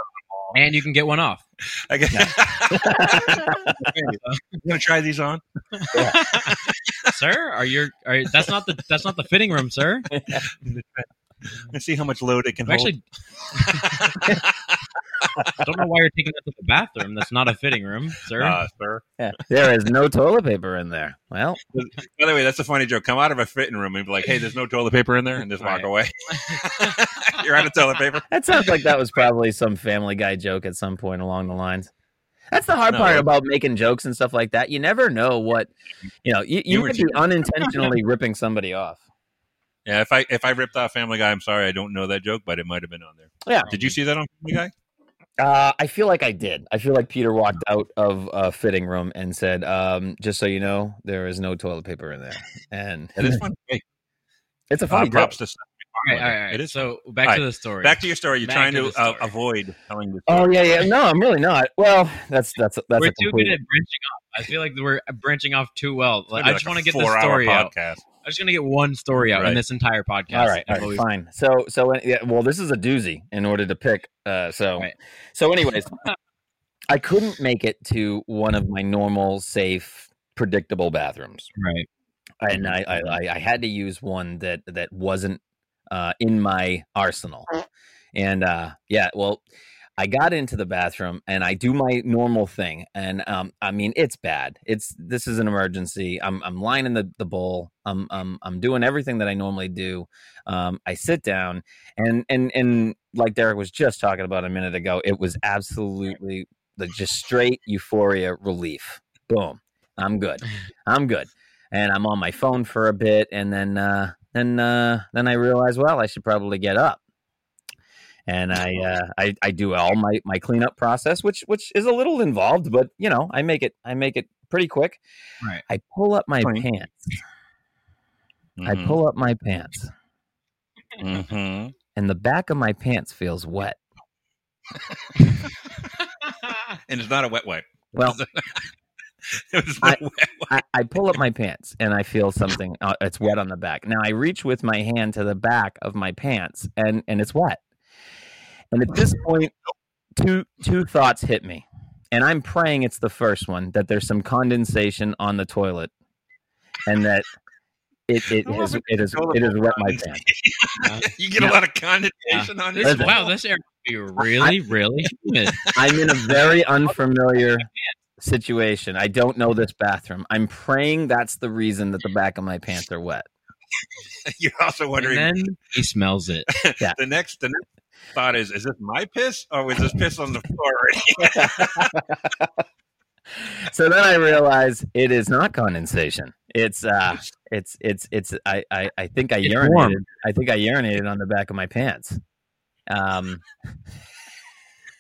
A: and you can get one off.
B: I guess. you gonna try these on?
A: sir, are you? Are that's not the that's not the fitting room, sir.
B: Let's see how much load it can
A: I'm
B: hold.
A: actually I don't know why you're taking that to the bathroom. That's not a fitting room, sir.
B: uh, sir.
C: Yeah. There is no toilet paper in there. Well,
B: By the way, that's a funny joke. Come out of a fitting room and be like, "Hey, there's no toilet paper in there," and just walk
A: Right.
B: away. You're out of toilet paper.
C: that sounds like that was probably some Family Guy joke at some point along the lines. That's the hard
B: No,
C: part about making jokes and stuff like that. You never know what, you know, you, you
B: You were
C: might be unintentionally ripping somebody off.
B: Yeah, if I if I ripped off Family Guy, I'm sorry, I don't know that joke, but it might have been on there.
C: Yeah.
B: Did you see that on Family Guy?
C: Uh, I feel like I did. I feel like Peter walked out of a fitting room and said, um, "Just so you know, there is no toilet paper in there." And
B: It is fun. Hey,
C: it's a
B: uh,
C: funny
B: props to.
A: all right, all right, all right.
B: It is.
A: So back
B: All
A: to the story.
B: Back to your story. You're
A: Back
B: trying
A: to
B: to uh, avoid telling the
C: Oh yeah, yeah. No, I'm really not. Well, that's that's that's
A: we're
C: a
A: too
C: complete.
A: good at branching off. I feel like we're branching off too well. Like, I just
B: like
A: want to get the
B: four-hour
A: story out. I'm just gonna get one story out
B: Right.
A: in this entire podcast.
C: all right, all right, fine. So, so uh, yeah, well, this is a doozy in order to pick. Uh, so,
A: Right.
C: so, anyways, I couldn't make it to one of my normal, safe, predictable bathrooms.
A: Right.
C: and I, I, I- I had to use one that that wasn't uh, in my arsenal. And uh, yeah, well, I got into the bathroom and I do my normal thing, and um, I mean it's bad. It's this is an emergency. I'm I'm lying in the, the bowl. I'm I'm I'm doing everything that I normally do. Um, I sit down and and and like Derek was just talking about a minute ago, it was absolutely the just straight euphoria relief. Boom, I'm good. I'm good and I'm on my phone for a bit, and then uh, then uh, then I realize, well, I should probably get up, and I uh, I, I do all my my cleanup process, which which is a little involved, but you know, I make it I make it pretty quick.
A: Right.
C: I pull up my
B: Fine.
C: pants.
B: Mm-hmm.
C: I pull up my pants,
B: hmm
C: and the back of my pants feels wet.
B: and it's not a wet wipe.
C: Well, I- I, I pull up my pants and I feel something. Uh, it's wet on the back. Now I reach with my hand to the back of my pants and and it's wet. And at this point, two two thoughts hit me, and I'm praying it's the first one that there's some condensation on the toilet, and that it it
B: I
C: has
B: love
C: it is it has wet my pants.
B: you get a lot of condensation on
A: This,
B: this.
C: Listen.
A: wow, this air must be really, really humid.
C: I'm in a very unfamiliar situation. I don't know this bathroom. I'm praying that's the reason that the back of my pants are wet.
B: You're also
A: And
B: wondering
A: then he smells it.
B: the next the next thought is: Is this my piss or was this piss on the floor
C: so then I realize it is not condensation. It's uh it's it's it's I I, I think I
A: It's
C: urinated.
A: warm.
C: I think I urinated on the back of my pants. Um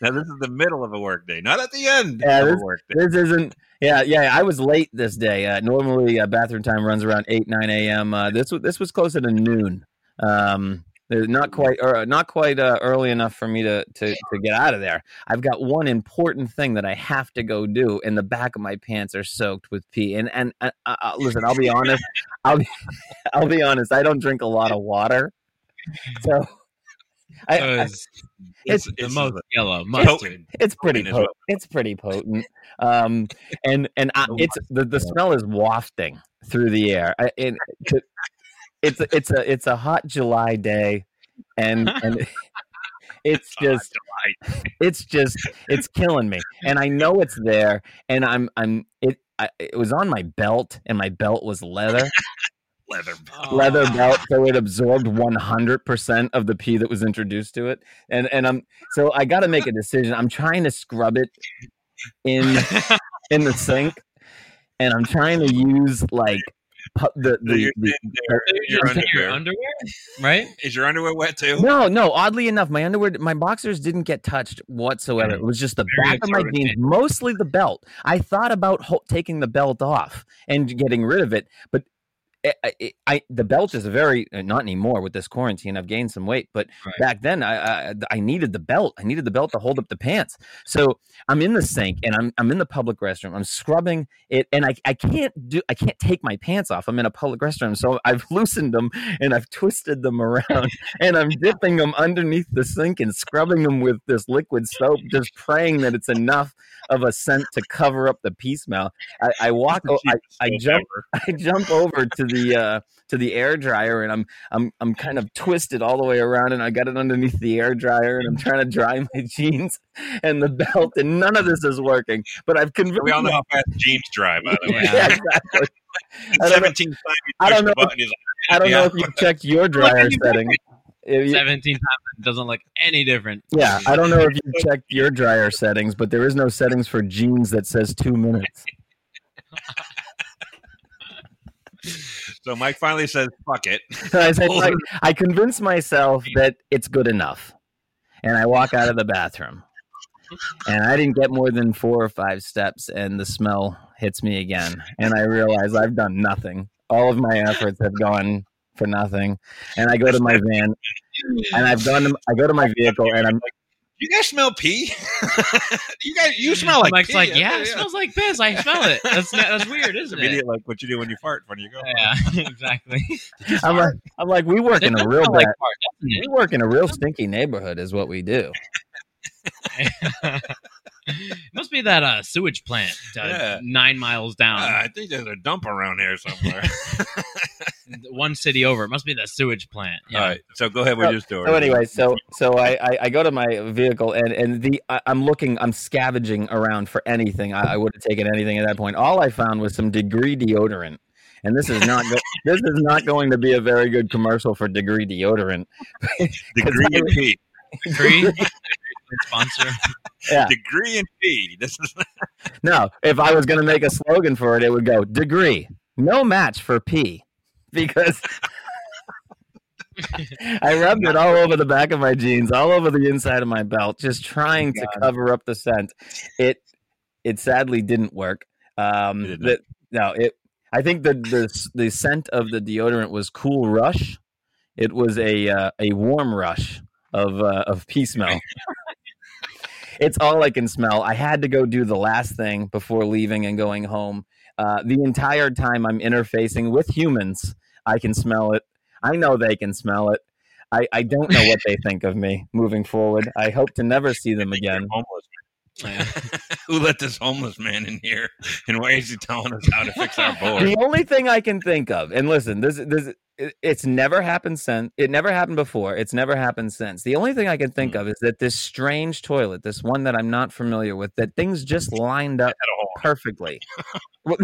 B: now this is the middle of a workday, not at the end
C: Yeah,
B: of
C: this- this isn't yeah yeah I was late this day. Uh, normally uh, bathroom time runs around 8 9 a.m. Uh, this was this was closer to noon. Um not quite or not quite uh, early enough for me to, to to get out of there. I've got one important thing that I have to go do, and the back of my pants are soaked with pee. And and uh, uh, listen, I'll be honest. I'll be I'll be honest. I don't drink a lot of water, so I, I,
A: Because
B: It's,
A: the most yellow mustard.
C: it's pretty
B: Potent as
C: potent.
B: well.
C: It's pretty potent. Um, and and I,
A: Oh
C: it's the, the smell is wafting through the air. I, and to- it's a- it's a it's a hot July day, and and it's just it's just it's killing me. And I know it's there, and I'm I'm it. I, it was on my belt, and my belt was leather,
B: leather. belt.
C: leather
A: Oh.
C: belt, so it absorbed 100% of the pee that was introduced to it. And and I'm so I got to make a decision. I'm trying to scrub it in in the sink, and I'm trying to use like the
B: So
C: the,
B: you're
C: the
B: your
A: Your
B: underwear.
A: underwear, right?
B: Is your underwear wet too?
C: no, no. Oddly enough, my underwear, my boxers didn't get touched whatsoever.
B: Okay.
C: It was just the
A: Very
C: back of my jeans, mostly the belt. I thought about ho- taking the belt off and getting rid of it, but I, I, I the belt is very uh, not anymore with this quarantine. I've gained some weight, but
A: Right.
C: back then I, I I needed the belt. I needed the belt to hold up the pants. So I'm in the sink and I'm I'm in the public restroom. I'm scrubbing it, and I I can't do I can't take my pants off. I'm in a public restroom, so I've loosened them and I've twisted them around, and I'm dipping them underneath the sink and scrubbing them with this liquid soap, just praying that it's enough of a scent to cover up the pee smell. I, I walk. I, I jump. I jump over to the uh, to the air dryer and I'm I'm I'm kind of twisted all the way around and I got it underneath the air dryer and I'm trying to dry my jeans and the belt and none of this is working. But I've convinced
B: We all know how fast jeans dry, by the way.
A: Yeah.
C: Yeah, exactly. I don't know-
B: Seventeen times
C: I don't know-
B: button, he's
C: I don't know if you've checked your dryer
A: you
C: setting. You-
A: 17 times it doesn't look any different.
C: yeah, I don't know if you checked your dryer settings, but there is no settings for jeans that says two minutes.
B: So Mike finally says, "Fuck it."
C: So I said, like, I convince myself that it's good enough, and I walk out of the bathroom, and I didn't get more than four or five steps, and the smell hits me again, and I realize I've done nothing. All of my efforts have gone for nothing, and I go to my van, and I've gone. To, I go to my vehicle, and I'm
B: You guys smell pee? you guys, you smell like
A: Mike's
B: pee.
A: like, yeah, it smells like piss. I smell it. That's that's weird, isn't it?
B: immediate like what you do when you fart when you go.
A: Yeah, exactly.
C: I'm like, I'm like, we work in a real
A: like
C: bad,
A: fart,
C: we work in a real stinky neighborhood, is what we do.
A: It? Must be that uh, sewage plant uh,
B: Yeah.
A: nine miles down,
B: Uh, I think there's a dump around here somewhere.
A: one city over. It must be the sewage plant. Yeah.
B: All right, so go ahead with your story.
C: So anyway, so so I, I, I go to my vehicle and and the I, I'm looking, I'm scavenging around for anything. I, I would have taken anything at that point. All I found was some Degree deodorant, and this is not go- this is not going to be a very good commercial for Degree deodorant.
B: degree in pee,
A: Free sponsor.
C: Yeah,
B: degree and is
C: no. If I was going to make a slogan for it, it would go Degree, no match for P, because. I rubbed it all over the back of my jeans, all over the inside of my belt, just trying to cover up the scent. It it sadly didn't work. Um,
B: It did
C: the, no, it. I think the the the scent of the deodorant was Cool Rush. It was a uh, a warm rush of uh, of pee smell. It's all I can smell. I had to go do the last thing before leaving and going home. Uh, the entire time I'm interfacing with humans, I can smell it. I know they can smell it. I, I don't know what they think of me moving forward. I hope to never see them again.
B: Who let this homeless man in here? And why is he telling us how to fix our board?
C: The only thing I can think of, and listen, this this it's never happened since. It never happened before. It's never happened since. The only thing I can think
B: Hmm.
C: of is that this strange toilet, this one that I'm not familiar with, that things just lined up
B: Had a hole
C: perfectly. Well,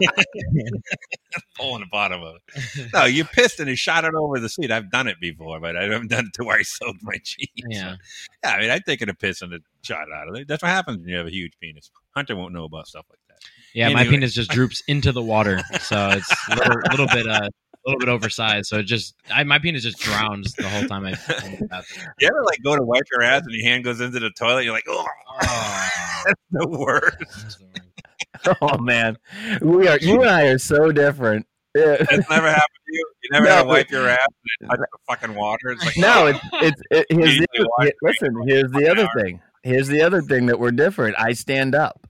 B: in the bottom of it. No, you pissed and he shot it over the seat. I've done it before, but I haven't done it to where I soaked my jeans.
A: Yeah.
B: Yeah, I mean, I'd take it a piss and a shot out of it. That's what happens when you have a huge penis. Hunter won't know about stuff like that.
A: Yeah, my penis just droops into the water, so it's a little, little bit, uh, a little bit oversized. So it just, I, my penis just drowns the whole time I. I'm in the bathroom.
B: You ever like go to wipe your ass and your hand goes into the toilet? You're like, oh,
A: Oh,
B: that's the worst.
A: that's the worst.
C: oh man, we are you and I are so different. Yeah.
B: That's never happened to you. You never
C: No,
B: had to wipe your ass and touch the fucking water. It's like,
C: No, it's it's it, here's
B: Easy
C: the,
B: watch.
C: listen. Here's the other thing. Here's the other thing that we're different. I stand up.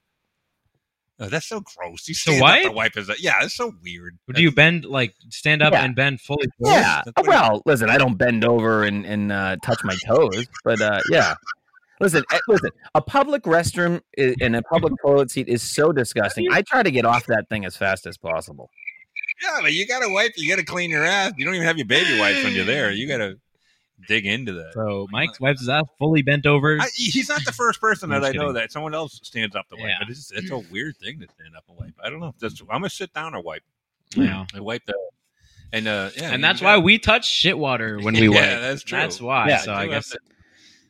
B: Oh, that's so gross. You
A: So
B: stand
A: what?
B: up to wipe his. Yeah, that's so weird.
A: Do you bend like stand up
C: Yeah.
A: and bend fully? forward?
C: Yeah. Well, listen, I don't bend over and and uh, touch my toes, but uh, yeah. Listen, eh, listen. A public restroom and a public toilet seat is so disgusting. I try to get off that thing as fast as possible.
B: Yeah, but you gotta wipe. You gotta clean your ass. You don't even have your baby wipes when you're there. You gotta dig into that.
A: So Mike wipes his ass fully bent over.
B: I, he's not the first person that I
A: just
B: know
A: kidding.
B: that someone else stands up to wipe.
A: Yeah.
B: But it's, it's a weird thing to stand up and wipe. I don't know. If that's, I'm gonna sit down or wipe.
A: yeah.
B: I wipe the and uh yeah,
A: and
B: you
A: that's
B: gotta-
A: why we touch shit water when we
B: Yeah,
A: wipe.
B: that's true.
A: That's why.
C: Yeah,
A: so I guess
B: to-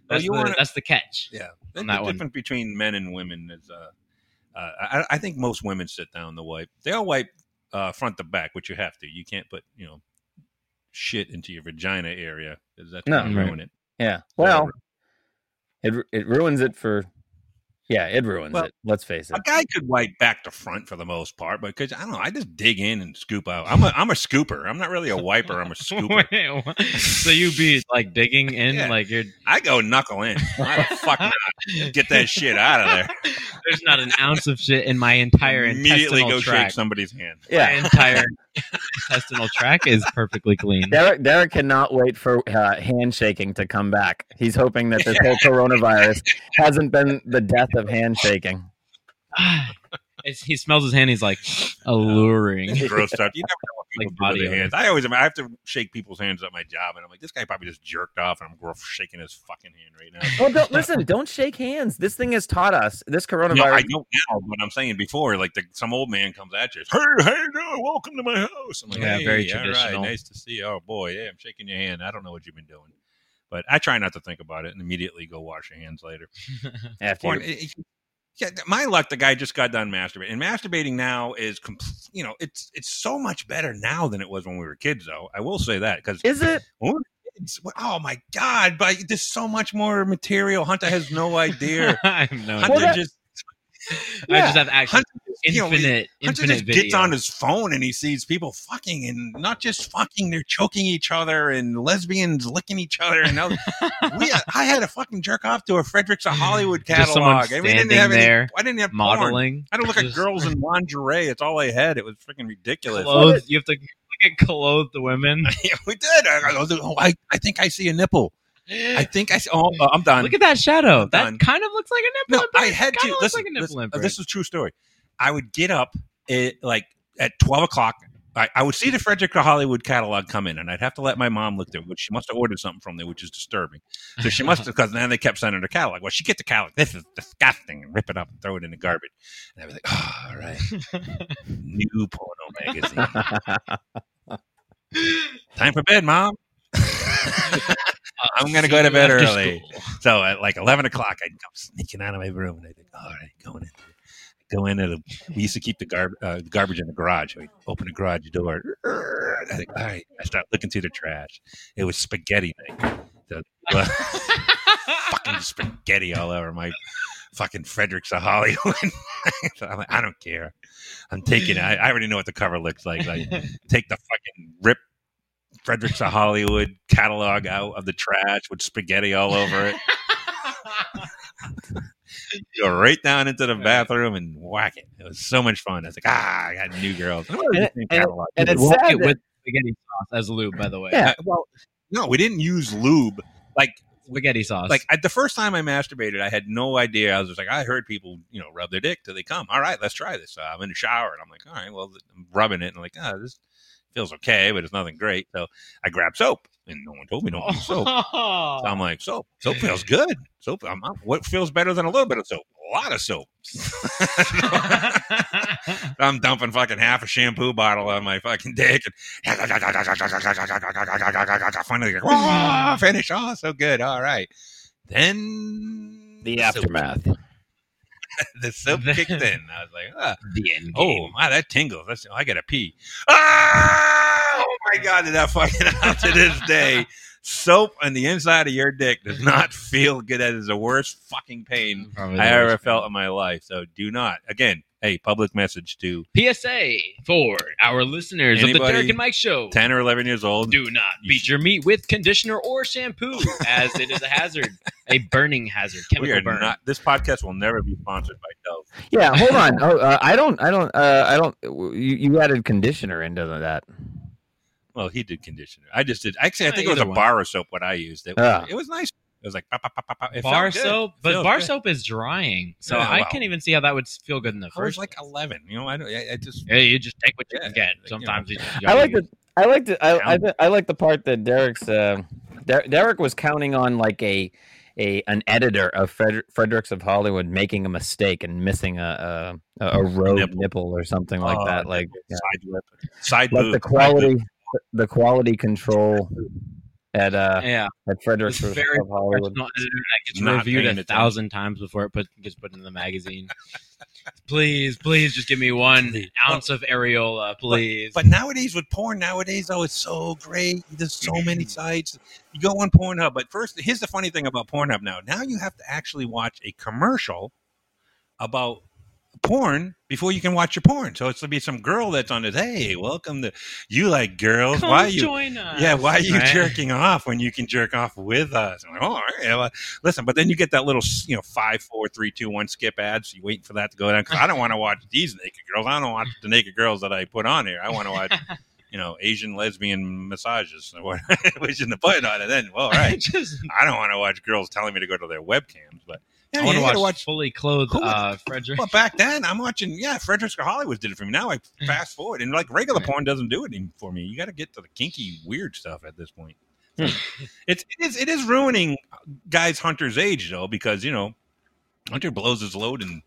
A: that's,
B: you
A: the,
B: wanna-
A: that's the catch.
B: Yeah,
A: on
B: the
A: that one.
B: difference between men and women is uh, uh I, I think most women sit down to wipe. They all wipe uh front to back, which you have to. You can't put you know shit into your vagina area because that's
C: No.
B: gonna
A: Right.
B: ruin it.
C: Yeah. Well, it it ruins it for. Yeah, it ruins
B: Well,
C: it. Let's face it.
B: A guy could wipe back to front for the most part, but because I don't know, I just dig in and scoop out. I'm a I'm a scooper. I'm not really a wiper. I'm a scooper.
A: So you be like digging in,
B: Yeah.
A: like you're.
B: I go knuckle in. Why the fuck not? Get that shit out of there.
A: There's not an ounce of shit in my entire
B: Immediately go shake somebody's hand.
A: Yeah, My
C: Yeah.
A: entire intestinal tract is perfectly clean.
C: Derek, Derek cannot wait for uh, handshaking to come back. He's hoping that this whole coronavirus hasn't been the death of handshaking.
A: It's, he smells his hand. He's like alluring.
B: It's gross stuff. You never know what people
A: Like
B: do
A: body
B: hands. I always I have to shake people's hands at my job, and I'm like, this guy probably just jerked off, and I'm shaking his fucking hand right now.
C: Well, don't listen. Don't shake hands. This thing has taught us. This coronavirus.
B: No, I don't now, but I'm saying before, like the, some old man comes at you, hey, hey, no, welcome to my house. I'm like,
A: Yeah,
B: hey,
A: very
B: all right,
A: traditional.
B: nice to see you. Oh boy, yeah, I'm shaking your hand. I don't know what you've been doing, but I try not to think about it and immediately go wash your hands later.
C: after
B: Or,
C: you-
B: it- it- yeah, my luck, the guy just got done masturbating, and masturbating now is, com- you know, it's it's so much better now than it was when we were kids. Though I will say that because
C: is it?
B: it's, oh my god, but there's so much more material. Hunter has no idea.
A: I have no
B: Hunter
C: Well, that-
B: just
A: I just have access
B: Hunter,
A: to
B: you know,
A: infinite,
B: Hunter just
A: video.
B: gets on his phone and he sees people fucking and not just fucking, they're choking each other and lesbians licking each other. And other, we, I had to fucking jerk off to a Fredericks of Hollywood
A: Just someone
B: catalog. I mean, I didn't
A: standing
B: have any,
A: there,
B: I didn't have porn.
A: modeling.
B: I had to look at girls in lingerie. It's all I had. It was freaking ridiculous.
A: Clothed. You have to look at clothed women.
B: Yeah, we did. I, I, was like, oh, I, I think I see a nipple. I think I. Oh, uh, I'm done.
A: Look at that shadow.
B: I'm
A: that
B: done.
A: kind of looks like a nipple. No.
B: I had to. Listen,
A: like
B: listen, this is a true story. I would get up at, like at 12 o'clock. I, I would see the Frederick Hollywood catalog come in, and I'd have to let my mom look there, which she must have ordered something from there, which is disturbing. So she must have, because then they kept sending her catalog. Well, she get the catalog. This is disgusting, and rip it up and throw it in the garbage. And I was like, oh, all right, new porno magazine. Time for bed, mom. I'm gonna go to bed early.
A: school.
B: So at like eleven o'clock, I'd come sneaking out of my room, and I'd think, all right, going in. Go into the. We used to keep the garb, uh, garbage in the garage. We'd open the garage door. I think, all right. I start looking through the trash. It was spaghetti night. The, fucking spaghetti all over my fucking Fredericks of Hollywood. so I'm like, I don't care. I'm taking it. I, I already know what the cover looks like. Like, take the fucking rip Fredericks of Hollywood catalog out of the trash with spaghetti all over it. go right down into the bathroom and whack it. It was so much fun. I was like, ah, I got new girls.
C: And, and, and it's
A: Walk
C: sad
A: it
C: that-
A: with spaghetti sauce as lube, by the way.
C: Yeah.
B: Well, no, we didn't use lube. Like,
A: Spaghetti sauce.
B: like I, the first time I masturbated, I had no idea. I was just like, I heard people, you know, rub their dick till they come. All right, let's try this. Uh, I'm in the shower and I'm like, all right, well, I'm rubbing it and I'm like, ah, this feels okay, but it's nothing great. So I grabbed soap, and no one told me don't use soap. Oh. So I'm like, soap. Soap feels good. Soap. I'm, I'm- what feels better than a little bit of soap? A lot of soap. I'm dumping fucking half a shampoo bottle on my fucking dick and finally "Wah!" finish. Oh, so good. All right. Then
C: the
B: soap-
C: aftermath.
B: the soap kicked in. I was like, ah,
A: the end
B: oh wow, that tingles. That's, I gotta pee. Ah! Oh my god, did that fucking out to this day. Soap on the inside of your dick does not feel good. That is the worst fucking pain
A: Probably
B: I ever felt in my life. So do not. Again, hey, public message to
A: PSA for our listeners of the
B: Anybody
A: Derek and Mike Show.
B: ten or eleven years old.
A: Do not
B: You
A: beat
B: should-
A: your meat with conditioner or shampoo, as it is a hazard, a burning hazard,
B: we
A: chemical
B: are
A: burn.
B: not. This podcast will never be sponsored by Dove.
C: Yeah, hold on. Oh, uh, I don't. I don't. Uh, I don't. You, you added conditioner into that.
B: Well, he did conditioner. I just did. Actually, I
A: Yeah,
B: think it was a
A: one.
B: bar of soap. What I used. It was,
C: Ah.
B: it was nice. It was like pop, pop, pop, pop, pop. It
A: bar
B: felt
A: soap,
B: It
A: but bar
B: good.
A: soap is drying, so
B: Yeah,
A: I
B: well.
A: can't even see how that would feel good in the
B: I was
A: first.
B: like eleven. You know, I don't. I, I just.
A: Hey, you just take what you
B: Yeah,
A: can get.
B: like, you
A: Sometimes you, just
C: I
A: gotta
C: like
A: use-
C: the. I like the. I, I,
B: Count.
C: I like the part that Derek's. Uh, Der- Derek was counting on like a. A, an editor of Fred- Fredericks of Hollywood making a mistake and missing a a, a rogue
B: Nipple.
C: nipple. or something like
B: Oh,
C: that, like yeah.
B: side lip, side
C: like
B: boob,
C: the quality,
B: boob.
C: the quality control at uh
A: yeah,
C: at Fredericks
A: This
C: of
A: very
C: Hollywood.
A: professional editor that gets
B: Not
A: reviewed a
B: attention.
A: thousand times before it put, gets put in the magazine. please, please, just give me one
B: Please.
A: ounce of areola, please.
B: But nowadays with porn, nowadays oh, it's so great. There's so many sites. You go on Pornhub, but first, here's the funny thing about Pornhub now. Now you have to actually watch a commercial about porn before you can watch your porn. So it's to be some girl that's on this. Hey, welcome to you like girls.
A: Come
B: why are you?
A: join us.
B: Yeah, why are you
A: Right?
B: jerking off when you can jerk off with us? I'm like, oh, all right. well, listen, but then you get that little, you know, five, four, three, two, one skip ads. You waiting for that to go down because I don't want to watch these naked girls. I don't watch the naked girls that I put on here. I want to watch, you know, Asian lesbian massages, which in the put on it. Then, well, all right.
A: Just,
B: I don't want to watch girls telling me to go to their webcams, but yeah,
A: I want to
B: gotta
A: watch, fully clothed uh, Frederick.
B: But back then, I'm watching. Yeah, Frederick's Hollywood did it for me. Now I mm. fast forward, and like regular
A: Right.
B: porn doesn't do it for me. You got to get to the kinky, weird stuff at this point. Hmm. So, it's it is it is ruining uh, guys Hunter's age though, because you know Hunter blows his load in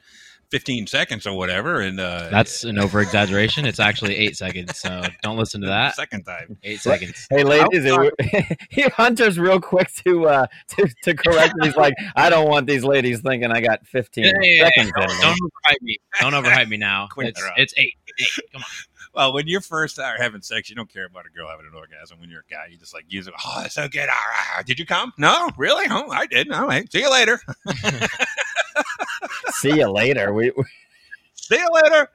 B: 15 seconds or whatever, and uh,
A: That's an over exaggeration. It's actually eight seconds, so don't listen to that.
B: second time.
A: Eight seconds.
C: Hey, ladies, it, Hunter's real quick to uh to, to correct. it. He's like, I don't want these ladies thinking I got 15
A: Yeah, yeah, yeah.
C: seconds. in me."
A: Don't overhype me. Don't overhype me now.
B: Quit
A: It's, it's eight. Eight. Come on.
B: Well, when you're first are having sex, you don't care about a girl having an orgasm. When you're a guy, you just like use it. Oh, it's so good. All right. Did you come? No, really? Oh, I did. All right. See you later.
C: See you later. We, we-
B: See you later.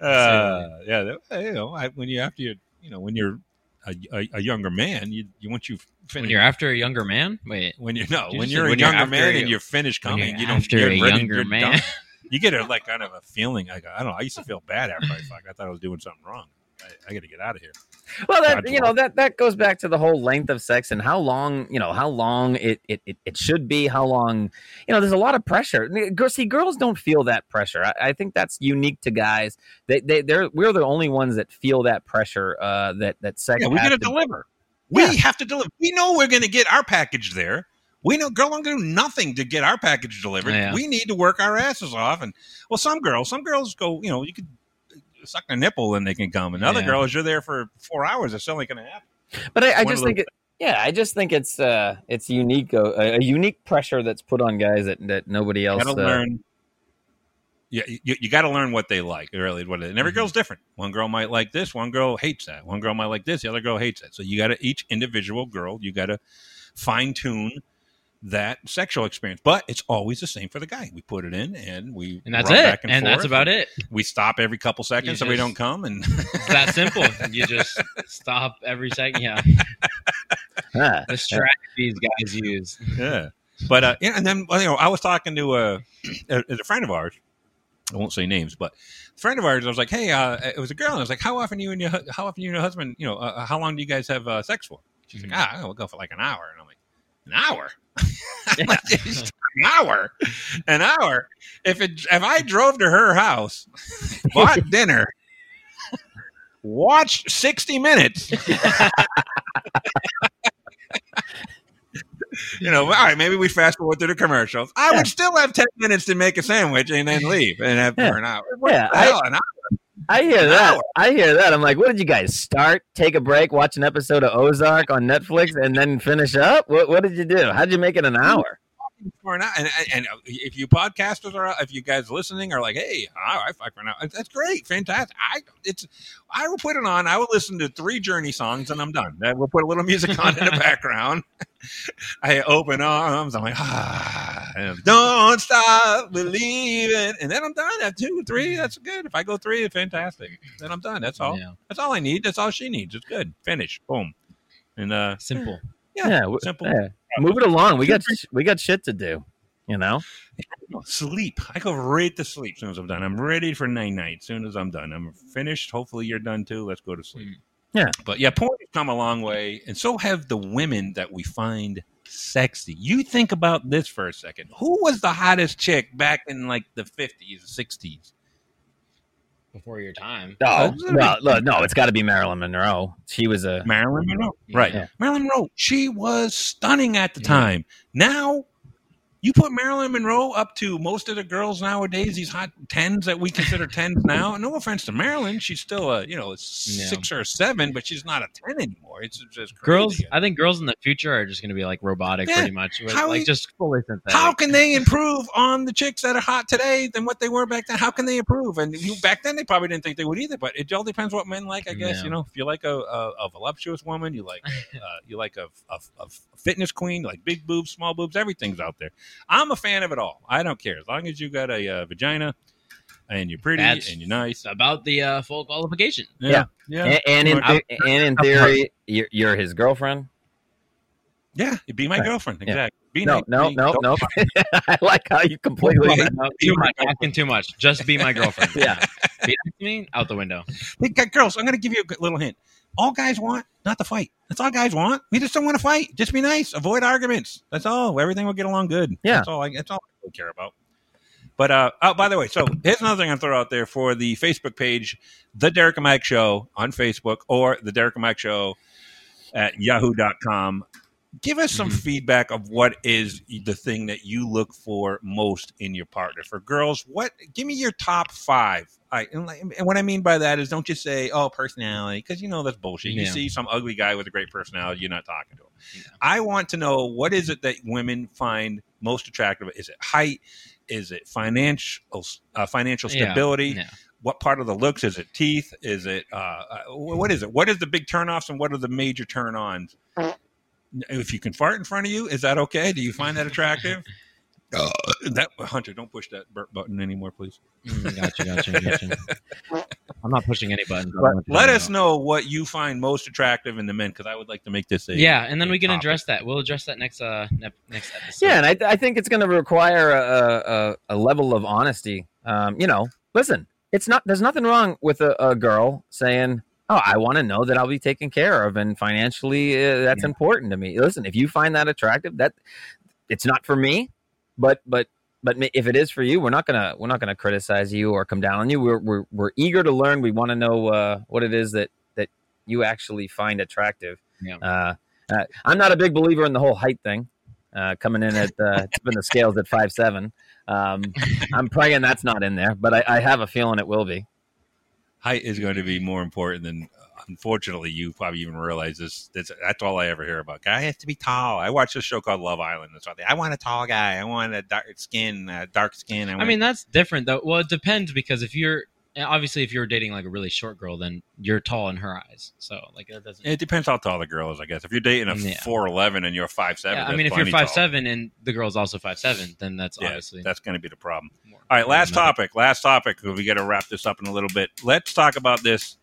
B: Uh, yeah, you know, I, when you after you, you know, when you're a, a, a younger man, you you once you finish
A: When you're after a younger man, wait.
B: when you're no
A: You
B: when you're a
A: when you're
B: younger man
A: a-
B: and you're finished coming,
A: you're
B: you don't
A: after
B: you're
A: a
B: ready,
A: younger
B: you're
A: man.
B: done. You get a like kind of a feeling like I don't know. I used to feel bad after I fuck. I thought I was doing something wrong. I, I got to get out of here.
C: well, that you know that that goes back to the whole length of sex and how long you know how long it it, it, it should be. How long you know? There's a lot of pressure. See, girls don't feel that pressure. I, I think that's unique to guys. They they they're we're the only ones that feel that pressure. Uh, that that sex.
B: Yeah, we got to deliver. We
C: Yeah.
B: have to deliver. We know we're going to get our package there. We know girl don't do nothing to get our package delivered.
A: Yeah.
B: We need to work our asses off. And well, some girls, some girls go. You know, you could suck a nipple and they can come. And other
A: Yeah.
B: girls, you're there for four hours. It's only going to happen.
C: But I, I just think it. Yeah, I just think it's uh it's unique uh, a, unique pressure that's put on guys that, that nobody else.
B: got to
C: uh,
B: learn. Yeah, you, you got to learn what they like. Really, what it, and every
A: Mhm.
B: girl's different. One girl might like this. One girl hates that. One girl might like this. The other girl hates that. So you got to each individual girl. You got to fine tune that sexual experience. But it's always the same for the guy. We put it in and we
A: And that's
B: run
A: it.
B: back
A: And,
B: and,
A: that's
B: forth,
A: about it.
B: We stop every couple seconds so we don't come. And
A: It's that simple. You just stop every second. Yeah.
C: huh.
A: The strategies guys use.
B: yeah. But uh, yeah, and then you know, I was talking to a, a, a friend of ours. I won't say names, but a friend of ours. I was like, "Hey, uh, it was a girl." And I was like, "How often you and your how often you and your husband? You know, uh, how long do you guys have uh, sex for?" She's like, "Ah, we'll go for like an hour." And I'm like, "An hour? Like, an hour? An hour? If it if I drove to her house, bought dinner." Watched 60 minutes. you know, all right, maybe we fast forward through the commercials. I
C: Yeah.
B: would still have 10 minutes to make a sandwich and then leave and have
C: Yeah.
B: for an hour. What
C: Yeah, I-
B: an hour?
C: I hear that. I hear that. I'm like, what did you guys start? Take a break, watch an episode of Ozark on Netflix, and then finish up? What What did you do? How'd you make it an hour?
B: For an hour. And, and, and if you podcasters are, if you guys listening are like, hey, all right, fuck for an hour. That's great, fantastic. I it's, I will put it on. I will listen to three Journey songs and I'm done. We'll put a little music on in the background. I open arms. I'm like, ah, don't stop believing, and then I'm done. At two, three, that's good. If I go three, it's fantastic. Then I'm done. That's all.
A: Yeah.
B: That's all I need. That's all she needs. It's good. Finish. Boom. And uh,
A: Simple.
B: Yeah,
C: w-
B: simple.
C: yeah. Move it along. We got we got shit to do. You know.
B: sleep. I go right to sleep as soon as I'm done. I'm ready for night night as soon as I'm done. I'm finished. Hopefully you're done too. Let's go to sleep.
A: Mm.
C: Yeah.
B: But yeah, porn has come a long way, and so have the women that we find sexy. You think about this for a second. Who was the hottest chick back in like the 50s, 60s?
A: Before your time.
C: No,
B: Oh,
C: well, look, no, it's got to be Marilyn Monroe. She was a
B: Marilyn Monroe. Right.
C: Yeah.
B: Marilyn Monroe. She was stunning at the
A: Yeah.
B: time. Now, you put Marilyn Monroe up to most of the girls nowadays, these hot tens that we consider tens now. No offense to Marilyn. She's still a, you know, a six or a seven, but she's not a 10 anymore. It's just crazy.
A: Girls, I think girls in the future are just going to be like robotic,
B: Yeah.
A: pretty much,
B: How
A: like just fully synthetic.
B: How can they improve on the chicks that are hot today than what they were back then? How can they improve? And you, back then, they probably didn't think they would either. But it all depends what men like, I guess.
A: Yeah.
B: You know, if you like a, a, a voluptuous woman, you like uh, you like a, a, a fitness queen, you like big boobs, small boobs, everything's out there. I'm a fan of it all. I don't care as long as you got a uh, vagina and you're pretty
A: That's-
B: and you're nice.
A: About the uh, full qualification.
C: Yeah.
B: yeah,
C: and, and in
B: I'm-
C: and in theory, you're, you're his girlfriend.
B: yeah. Be my
C: Right.
B: girlfriend,
C: Yeah.
B: exactly. Be
C: No,
B: nice
C: no,
B: me.
C: no, no. I like how you completely.
B: Right.
A: No, too much, asking too much. Just be my girlfriend.
C: Yeah,
A: Be nice to me, out the window.
B: Hey, girls, I'm going to give you a little hint. All guys want not to fight. That's all guys want. We just don't want to fight. Just be nice. Avoid arguments. That's all. Everything will get along good.
C: Yeah.
B: That's all. I, that's all I really care about. But uh, oh, by the way, so here's another thing I'm throw out there for the Facebook page, the Derek and Mike Show on Facebook, or the Derek and Mike Show at yahoo.com. Give us some
A: Mhm.
B: feedback of what is the thing that you look for most in your partner. For girls, what? Give me your top five. Right, and, like- and what I mean by that is, don't just say, "Oh, personality," because you know that's bullshit. You see some ugly guy with a great personality, you're not talking to him.
A: Yeah.
B: I want to know what is it that women find most attractive? Is it height? Is it financial uh, financial stability?
A: Yeah.
B: What part of the looks is it? Teeth? Is it? Uh, uh, what is it? What is the big turnoffs and what are the major turn-ons? If you can fart in front of you, is that okay? Do you find that attractive? Uh, that Hunter, don't push that burp button anymore, please.
A: Mm, gotcha, gotcha, gotcha. I'm not pushing any buttons. I
C: Let-
A: want to
B: Let
A: know.
B: us know what you find most attractive in the men, because I would like to make this a
A: Yeah, and then we can
B: topic.
A: address that. We'll address that next uh ne- next episode.
C: yeah, and I, I think it's going to require a, a, a level of honesty. Um, you know, listen, it's not. There's nothing wrong with a, a girl saying, "Oh, I want to know that I'll be taken care of, and financially, uh, that's
A: Yeah.
C: important to me." Listen, if you find that attractive, that it's not for me, but but but if it is for you, we're not gonna we're not gonna criticize you or come down on you. We're we're, we're eager to learn. We want to know uh, what it is that that you actually find attractive.
A: Yeah.
C: Uh, uh, I'm not a big believer in the whole height thing. Uh, coming in at uh, tipping the scales at five seven. Um, I'm praying that's not in there, but I, I have a feeling it will be.
B: height is going to be more important than unfortunately you probably even realize this that's, that's all i ever hear about. Guy has to be tall. I watch a show called love island that's all i want a tall guy. I want a dark skin uh, dark skin. I,
A: I mean that's different though. Well, it depends because if you're obviously if you're dating like a really short girl, then you're tall in her eyes. So like that doesn't.
B: it depends how tall the girl is i guess. If you're dating a
A: Yeah.
B: 411 and you're 5'7
A: yeah, I mean, if you're five seven and the girl's also five seven, then that's
B: yeah,
A: obviously
B: that's going to be the problem. all right last topic last topic we got to wrap this up in a little bit. Let's talk about this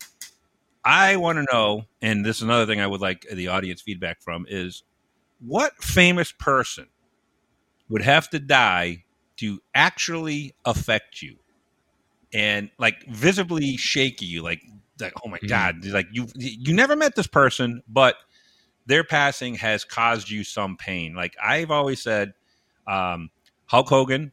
B: i want to know and this is another thing i would like the audience feedback from is what famous person would have to die to actually affect you and like visibly shake you like like oh my
A: Mhm.
B: god like you you never met this person but their passing has caused you some pain like i've always said um hulk hogan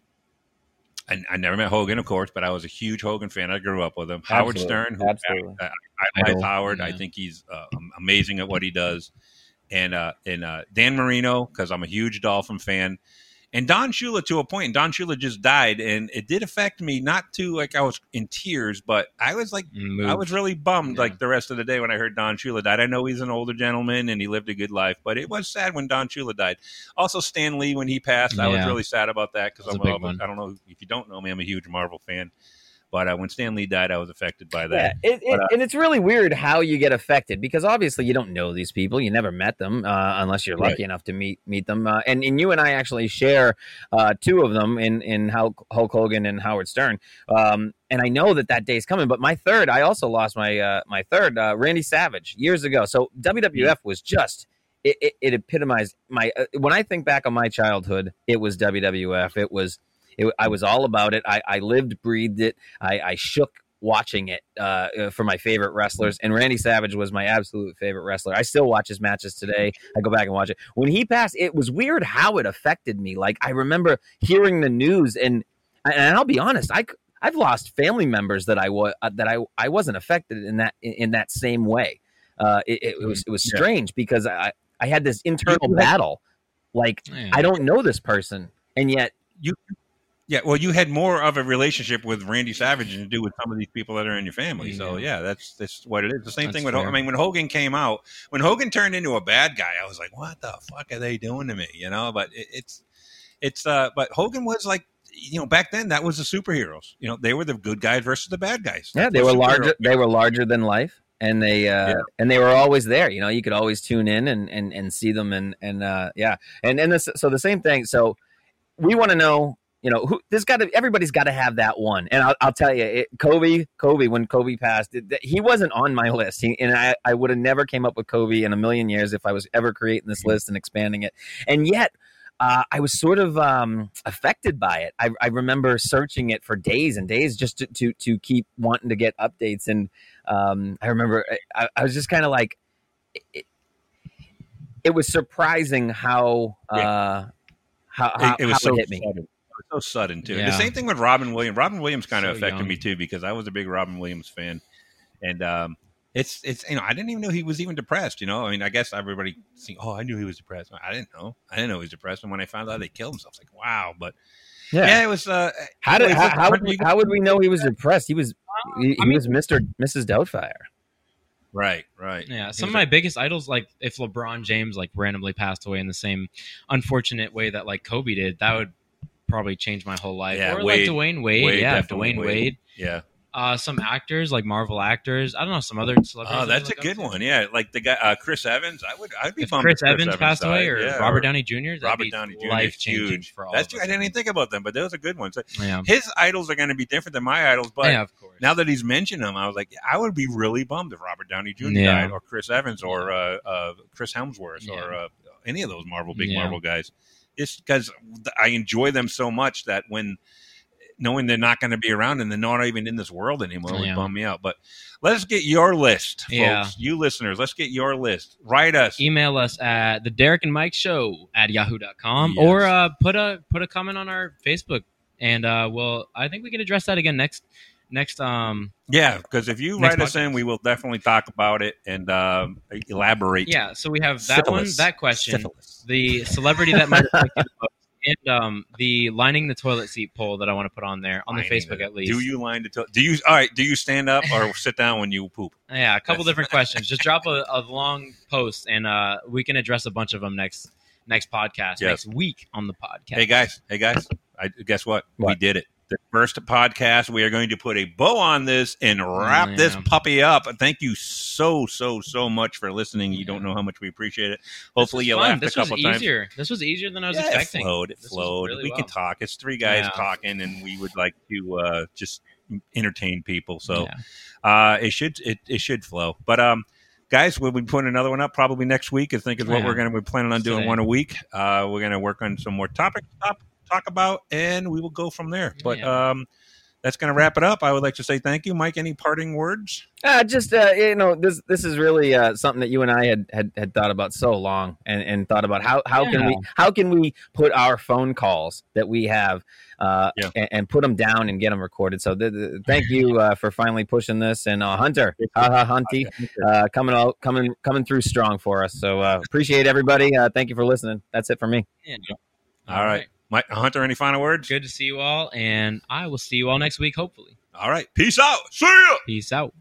B: I, I never met Hogan, of course, but I was a huge Hogan fan. I grew up with him. Howard
C: Absolutely.
B: Stern, who
C: Absolutely.
B: I, I like
A: Idol.
B: Howard. I think he's uh, amazing at what he does. And uh, and uh, Dan Marino, because I'm a huge Dolphin fan, and Don Shula to a point. And Don Shula just died, and it did affect me. Not to like I was in tears, but I was like I was really bummed
A: Yeah.
B: like the rest of the day when I heard Don Shula died. I know he's an older gentleman and he lived a good life, but it was sad when Don Shula died. Also, Stan Lee when he passed, I was really sad about that because I'm
A: a big
B: a-
A: one.
B: I don't know if you don't know me, I'm a huge Marvel fan. But uh, when Stan Lee died, I was affected by
C: Yeah,
B: that.
C: it, it,
B: But, uh,
C: and it's really weird how you get affected because obviously you don't know these people, you never met them uh, unless you're lucky
B: Right.
C: enough to meet meet them. Uh, and, and you and I actually share uh, two of them in in Hulk, Hulk Hogan and Howard Stern. Um, and I know that that day's coming. But my third, I also lost my uh, my third, uh, Randy Savage, years ago. So WWF was just. It, it, it epitomized my uh, when I think back on my childhood, it was WWF. It was it, I was all about it. I, I lived, breathed it. I, I shook watching it uh, uh, for my favorite wrestlers, and Randy Savage was my absolute favorite wrestler. I still watch his matches today. I go back and watch it. When he passed, it was weird how it affected me. Like I remember hearing the news, and and I'll be honest, I I've lost family members that I was uh, that I I wasn't affected in that in, in that same way. Uh, it, it, was it was
B: Yeah.
C: strange because I I had this internal battle. Like
A: Yeah.
C: I don't know this person, and yet
B: Yeah, well, you had more of a relationship with Randy Savage than you do with some of these people that are in your family. So
A: Yeah.
B: yeah, that's that's what it is. The same
A: That's
B: thing with. I mean, when Hogan came out, when Hogan turned into a bad guy, I was like, what the fuck are they doing to me? You know, but it, it's it's uh, but Hogan was like. You know, back then that was the superheroes. You know, they were the good guys versus the bad guys.
C: Yeah, they were larger. They were larger than life, and they uh,
B: Yeah.
C: and they were always there. You know, you could always tune in and and, and see them, and and uh, yeah, and and this, so the same thing. So we want to know, you know, who there's got to everybody's got to have that one. And I'll, I'll tell you, it, Kobe, Kobe, when Kobe passed, it, he wasn't on my list. He, and I I would have never came up with Kobe in a million years if I was ever creating this list and expanding it. And yet. Uh, I was sort of um, affected by it. I, I remember searching it for days and days just to, to to keep wanting to get updates. And um, I remember I, I was just kind of like, it, it was surprising how uh, how, how,
B: it, it was
C: how
B: so
C: it hit me.
B: sudden. It was so sudden too. The same thing with Robin Williams. Robin Williams kind of
A: So
B: affected
A: young.
B: me too because I was a big Robin Williams fan, and um, it's it's you know I didn't even know he was even depressed. You know, I mean, I guess everybody think, oh, I knew he was depressed. I didn't know. I didn't know he was depressed. And when I found out they killed himself, I was like, wow. But yeah, it was. Uh,
C: How did how, how would we, how would we know he was depressed? He was he,
A: I
C: he
A: mean-
C: was Mister Mrs. Doubtfire.
B: right, right.
A: Yeah, some of
B: was
A: my biggest idols, like if LeBron James like randomly passed away in the same unfortunate way that like Kobe did, that would probably change my whole life.
B: Yeah,
A: or
B: Wade.
A: like Dwyane Wade,
B: Wade,
A: yeah, Dwyane
B: Wade.
A: Wade.
B: yeah.
A: Uh, some actors like Marvel actors. I don't know some other celebrities.
B: Oh,
A: that
B: that's a good one. Yeah, like the guy uh, Chris Evans. I would. I'd be
A: If
B: bummed
A: Chris
B: if
A: Evans passed away, or
B: Yeah,
A: Robert Downey Jr.
B: Robert
A: be
B: Downey Jr.
A: life changing for all.
B: That's true. I didn't even think about them, but those are good ones.
A: Yeah,
B: His idols are going to be different than my idols, but
A: yeah, of course.
B: now that he's mentioned them, I was like, I would be really bummed if Robert Downey Jr.
A: Yeah.
B: died, or Chris Evans, or uh, uh, Chris Hemsworth, or uh, any of those Marvel big. Marvel guys. It's because I enjoy them so much that when knowing they're not going to be around and they're not even in this world anymore would
A: Yeah.
B: bum me out. But let's get your list, folks.
A: Yeah.
B: You listeners, let's get your list. Write us.
A: email us at the Derek and Mike Show at yahoo.com
B: Yes.
A: or uh, put a put a comment on our Facebook, and uh, well, I think we can address that again next next. Um,
B: Yeah, because if you
A: Next
B: write us in, we will definitely talk about it and um, elaborate.
A: yeah, so we have that one, that question,
B: Syphilis.
A: the celebrity that might affect you the most, and um, the lining the toilet seat poll that I want to put on there on the Facebook
B: the-
A: at least.
B: Do you line the toilet do you all right? Do you stand up or sit down when you poop?
A: Yeah, a couple different questions. Just drop a, a long post, and uh, we can address a bunch of them next next podcast
B: Yes.
A: next week on the podcast.
B: Hey guys, hey guys, I guess what? We did it. The first podcast. We are going to put a bow on this and wrap this
A: Yeah.
B: puppy up. Thank you so so so much for listening. You don't know how much we appreciate it. Hopefully you
A: fun.
B: laughed
A: This
B: a couple
A: was
B: times.
A: easier. This was easier than I was
B: Yeah,
A: expecting.
B: It flowed. It
A: This
B: flowed.
A: really
B: we
A: well.
B: can talk. It's three guys
A: Yeah.
B: talking, and we would like to uh, just entertain people. So
A: Yeah.
B: uh, it should it, it should flow. But um, guys, we'll be putting another one up probably next week. I think is what
A: Yeah.
B: we're gonna we're planning on doing
A: Today.
B: one a week. Uh, we're gonna work on some more topics. Top talk about, and we will go from there. But
A: Yeah.
B: um, that's going to wrap it up. I would like to say thank you, Mike. Any parting words?
C: Uh, just uh, you know, this this is really uh, something that you and I had, had had thought about so long, and, and thought about how how can we how can we put our phone calls that we have uh,
B: Yeah.
C: and, and put them down and get them recorded. So th- th- thank you uh, for finally pushing this, and uh, Hunter, ha ha Hunty, uh, coming out coming coming through strong for us. So uh, appreciate everybody. Uh, thank you for listening. That's it for me.
A: Yeah.
B: All right. Mike Hunter, any final words?
A: Good to see you all, and I will see you all next week, hopefully.
B: All right. Peace out. See ya.
A: Peace out.